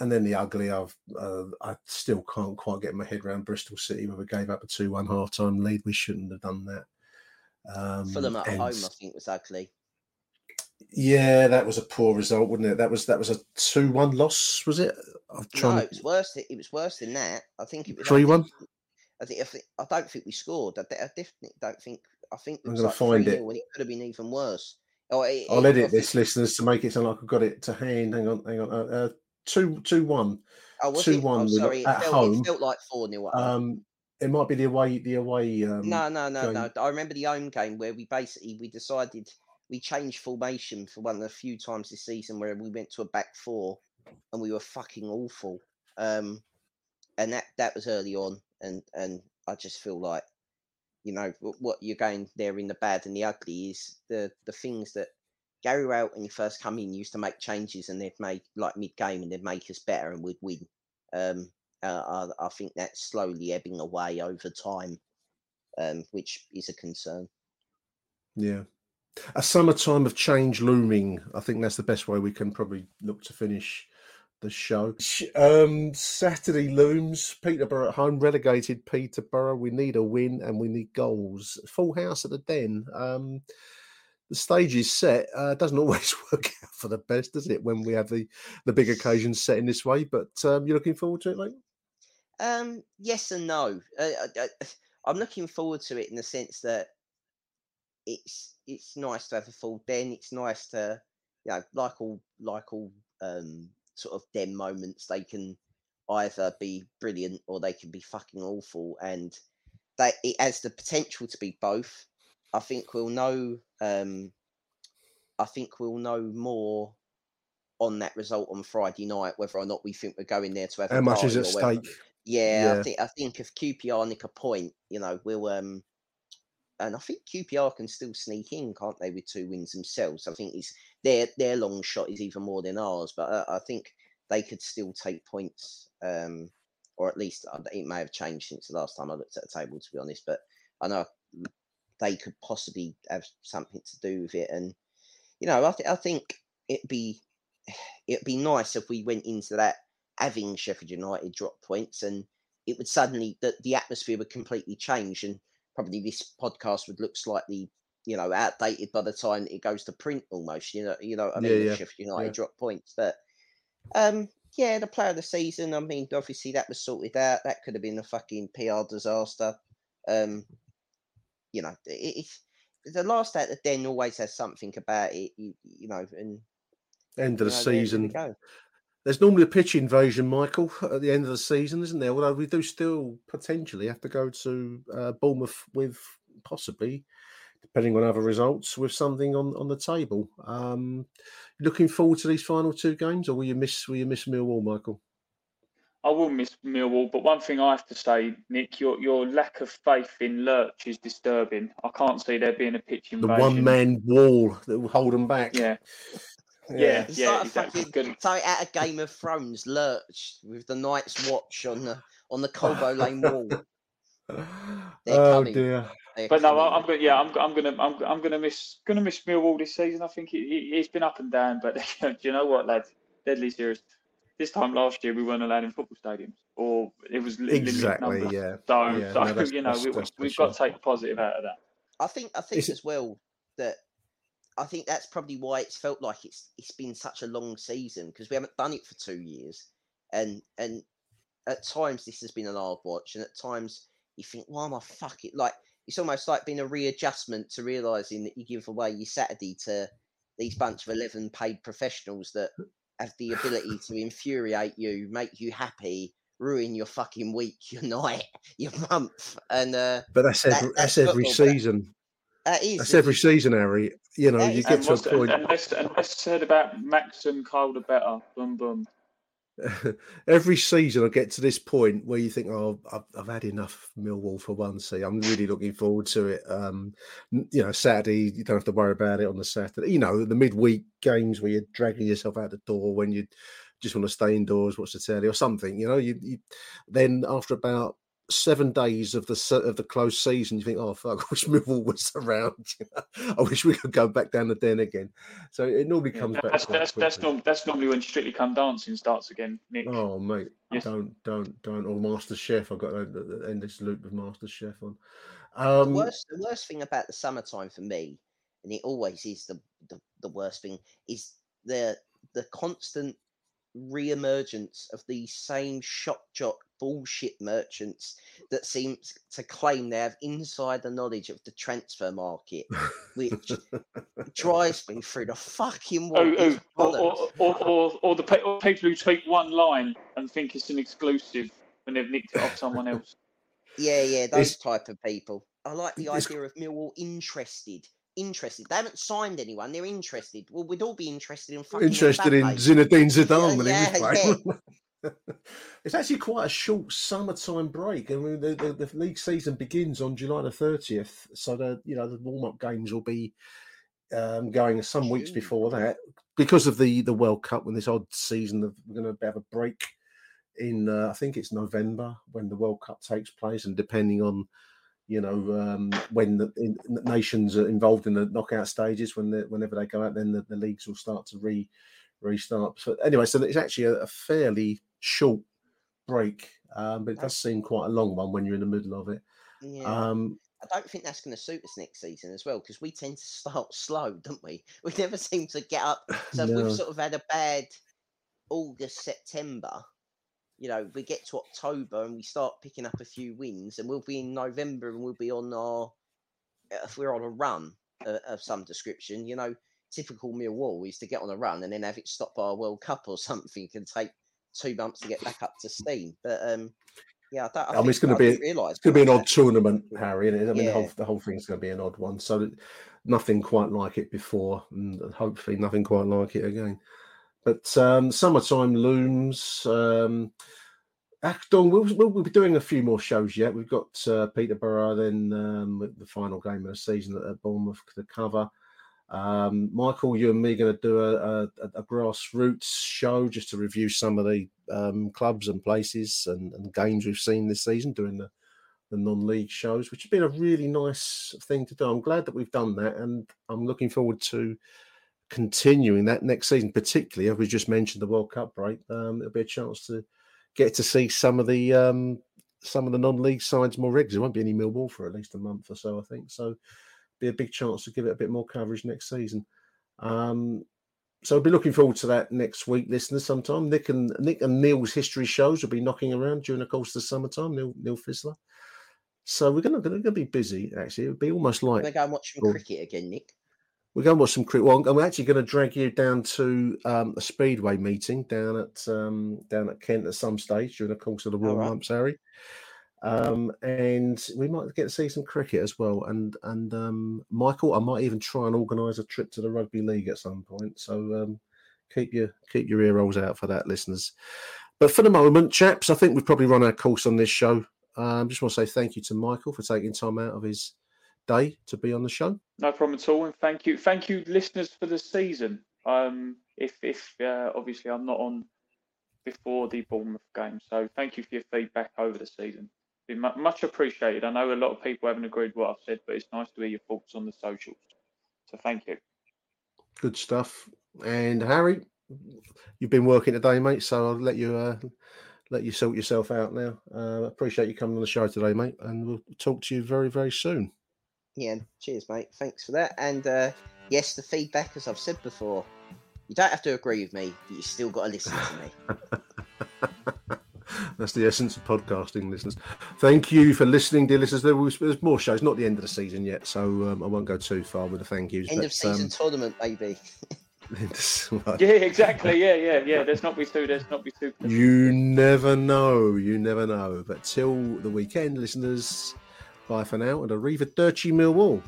and then the ugly, I've uh, I still can't quite get my head around Bristol City where we gave up a two-one half-time lead. We shouldn't have done that. Um, Fulham at and- home, I think, was ugly. Yeah, that was a poor result, wasn't it? That was that was a two-one loss, was it? I'm No, trying it was worse. th- It was worse than that. I think it was three-one. I think, I think I don't think we scored. I, I definitely don't think. I think I'm was gonna find it. when it could have been even worse. Oh, it, I'll it- edit this, think- listeners, to make it sound like I've got it to hand. Hang on, hang on. Uh, uh, two two one. Oh, two it? one Oh, sorry. It at felt, home. it felt like four 0 Um, it might be the away the away. Um, no, no, no, game. no. I remember the home game where we basically we decided we changed formation for one of the few times this season where we went to a back four and we were fucking awful. Um, and that that was early on, and and I just feel like you know what you're going there in the bad and the ugly is the the things that Gary Rowett when he first come in used to make changes and they'd make like mid game and they'd make us better and we'd win. Um, uh, I, I think that's slowly ebbing away over time, um, which is a concern. Yeah. A summertime of change looming. I think that's the best way we can probably look to finish the show. Um, Saturday looms. Peterborough at home, relegated Peterborough. We need a win and we need goals. Full house at the Den. Um, the stage is set. Uh, doesn't always work out for the best, does it? When we have the the big occasions set in this way. But um, you're looking forward to it, mate. Um, yes and no. Uh, I, I'm looking forward to it in the sense that it's it's nice to have a full den. It's nice to, you know, like all like all um, sort of den moments, they can either be brilliant or they can be fucking awful, and they it has the potential to be both. I think we'll know. Um, I think we'll know more on that result on Friday night whether or not we think we're going there to have How a much is at stake? yeah, Yeah. I think I think if QPR nick a point, you know, we'll um and I think QPR can still sneak in, can't they, with two wins themselves? I think it's their their long shot is even more than ours, but I think they could still take points, um, or at least uh, it may have changed since the last time I looked at the table, to be honest. But I know they could possibly have something to do with it, and you know, I, th- I think it'd be it'd be nice if we went into that having Sheffield United drop points, and it would suddenly that the atmosphere would completely change, and probably this podcast would look slightly, you know, outdated by the time it goes to print almost. You know, you know, I mean, Yeah, yeah, Sheffield United yeah. drop points, but um, yeah, the player of the season. I mean, obviously that was sorted out. That could have been a fucking PR disaster. Um, you know, it, it's the last out of den always has something about it. You, you know, and End of the know, there- there we season. There's normally a pitch invasion, Michael, at the end of the season, isn't there? Although we do still potentially have to go to uh, Bournemouth with possibly, depending on other results, with something on, on the table. Um, looking forward to these final two games, or will you miss will you miss Millwall, Michael? I will miss Millwall, but one thing I have to say, Nick, your your lack of faith in Lurch is disturbing. I can't see there being a pitch invasion. The one man wall that will hold them back. Yeah. Yeah, It's yeah, like a exactly. fucking Good. something out of Game of Thrones, Lurch with the Night's Watch on the on the Cold Blow Lane wall. They're oh coming. dear. They're But no, I- coming. I'm gonna Yeah, I'm. I'm gonna. I'm. I'm gonna miss. Gonna miss Millwall this season. I think he, he, he's been up and down. But do you know what, lads? Deadly serious. This time last year, we weren't allowed in football stadiums, or it was Exactly, yeah. So, Yeah, so no, that's- you know, that's- we, that's we've got to take the positive out of that. I think I think Is it- as well that I think that's probably why it's felt like it's it's been such a long season because we haven't done it for two years, and and at times this has been an hard watch, and at times you think, why am I fuck it? Like it's almost like being a readjustment to realizing that you give away your Saturday to these bunch of eleven paid professionals that have the ability to infuriate you, make you happy, ruin your fucking week, your night, your month, and uh, But that's That- every, that's that's every football, but- season. that is That's every season, Harry. You know, That you is- get to a point. and I, and less said about Max and Kyle the better. Boom, boom. every season I get to this point where you think, "Oh, I've, I've had enough Millwall for one season. I'm really looking forward to it." Um, you know, Saturday you don't have to worry about it on the Saturday. You know, the midweek games where you're dragging yourself out the door when you just want to stay indoors, watch the telly or something. You know, you, you then after about seven days of the of the closed season, you think, "Oh fuck, I wish Millwall was around. I wish we could go back down the den again." So it normally Yeah, comes back. that's quite that's that's, norm, that's normally when Strictly Come Dancing starts again, Nick. Oh mate, Yes. don't don't don't or Master Chef. I've got to the- the end this loop with Master Chef on. the Um, worst the worst thing about the summertime for me, and it always is the the, the worst thing, is the the constant re-emergence of these same shock jock bullshit merchants that seem to claim they have insider knowledge of the transfer market, which drives me through the fucking wall. Oh, oh, or, or, or, or, or the pe- or people who tweet one line and think it's an exclusive when they've nicked it off someone else. Yeah, yeah, those It's- type of people. I like the idea of Millwall interested. Interested. They haven't signed anyone. They're interested. Well, we'd all be interested in fucking interested in. Zinedine Zidane Yeah, yeah, was it's actually quite a short summertime break. I mean, the, the, the league season begins on July the thirtieth, so the you know the warm up games will be um, going some weeks before that because of the the World Cup. When this odd season, we're going to have a break in uh, I think it's November when the World Cup takes place, and depending on you know um, when the in, nations are involved in the knockout stages, when whenever they go out, then the, the leagues will start to re restart. So anyway, so it's actually a, a fairly short break, um, but it does seem quite a long one when you're in the middle of it. Yeah. Um, I don't think that's going to suit us next season as well because we tend to start slow, don't we? We never seem to get up. So No. we've sort of had a bad August, September. You know, we get to October and we start picking up a few wins, and we'll be in November and we'll be on our if we're on a run uh, of some description. You know, typical Millwall is to get on a run and then have it stopped by a World Cup or something and take two months to get back up to steam. But um, yeah, I, don't, I, I mean, it's going to be it's going to be an odd tournament, Harry. And I mean, the whole the whole thing's going to be an odd one. So nothing quite like it before, and hopefully nothing quite like it again. But um, summertime looms. Um, Acton, we'll, we'll, we'll be doing a few more shows yet. We've got uh, Peterborough, then um, the final game of the season at, Bournemouth to cover. Um, Michael, you and me going to do a, a, a grassroots show just to review some of the um, clubs and places and, and games we've seen this season, doing the, the non-league shows, which has been a really nice thing to do. I'm glad that we've done that, and I'm looking forward to continuing that next season. Particularly, as we just mentioned, the World Cup break. Um, there'll be a chance to get to see some of the um, some of the non-league sides more regularly. There won't be any Millwall for at least a month or so, I think. So, be a big chance to give it a bit more coverage next season. Um, so I'll be looking forward to that next week, listeners. Sometime Nick and Nick and Neil's history shows will be knocking around during the course of the summertime. Neil Neil Fisler. So we're gonna gonna, gonna be busy. Actually, it'll be almost like going to go and watch some cricket again, Nick. We're going to watch some cricket. Well, I'm- I'm actually going to drag you down to um, a speedway meeting down at um, down at Kent at some stage during the course of the warm right. ups, Harry. Um, and we might get to see some cricket as well. And and um, Michael, I might even try and organise a trip to the rugby league at some point. So um, keep your keep your ear rolls out for that, listeners. But for the moment, chaps, I think we've probably run our course on this show. Um, just want to say thank you to Michael for taking time out of his day to be on the show. No problem at all, and thank you, thank you, listeners, for the season. Um, if if uh, obviously I'm not on before the Bournemouth game, so thank you for your feedback over the season. Been mu- much appreciated. I know a lot of people haven't agreed with what I've said, but it's nice to hear your thoughts on the socials. So thank you. Good stuff. And Harry, you've been working today, mate. So I'll let you uh, let you sort yourself out now. Uh, appreciate you coming on the show today, mate. And we'll talk to you very, very soon. Yeah, cheers, mate. Thanks for that. And uh, yes, the feedback, as I've said before, you don't have to agree with me, but you still got to listen to me. That's the essence of podcasting, listeners. Thank you for listening, dear listeners. There was, there's more shows, not the end of the season yet, so um, I won't go too far with the thank yous. End but, of season um, tournament, maybe. Yeah, exactly. Yeah, yeah, yeah. There's not be too. There's not be too. You never know. You never know. But till the weekend, listeners, bye for now and Arrivederci Millwall.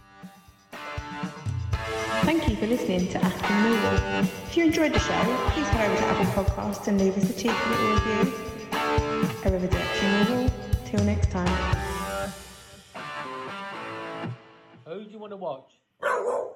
Thank you for listening to Aston Millwall. If you enjoyed the show, please head over to Apple Podcasts and leave us a cheeky little review. Arrivederci Millwall. Till next time. Who do you want to watch?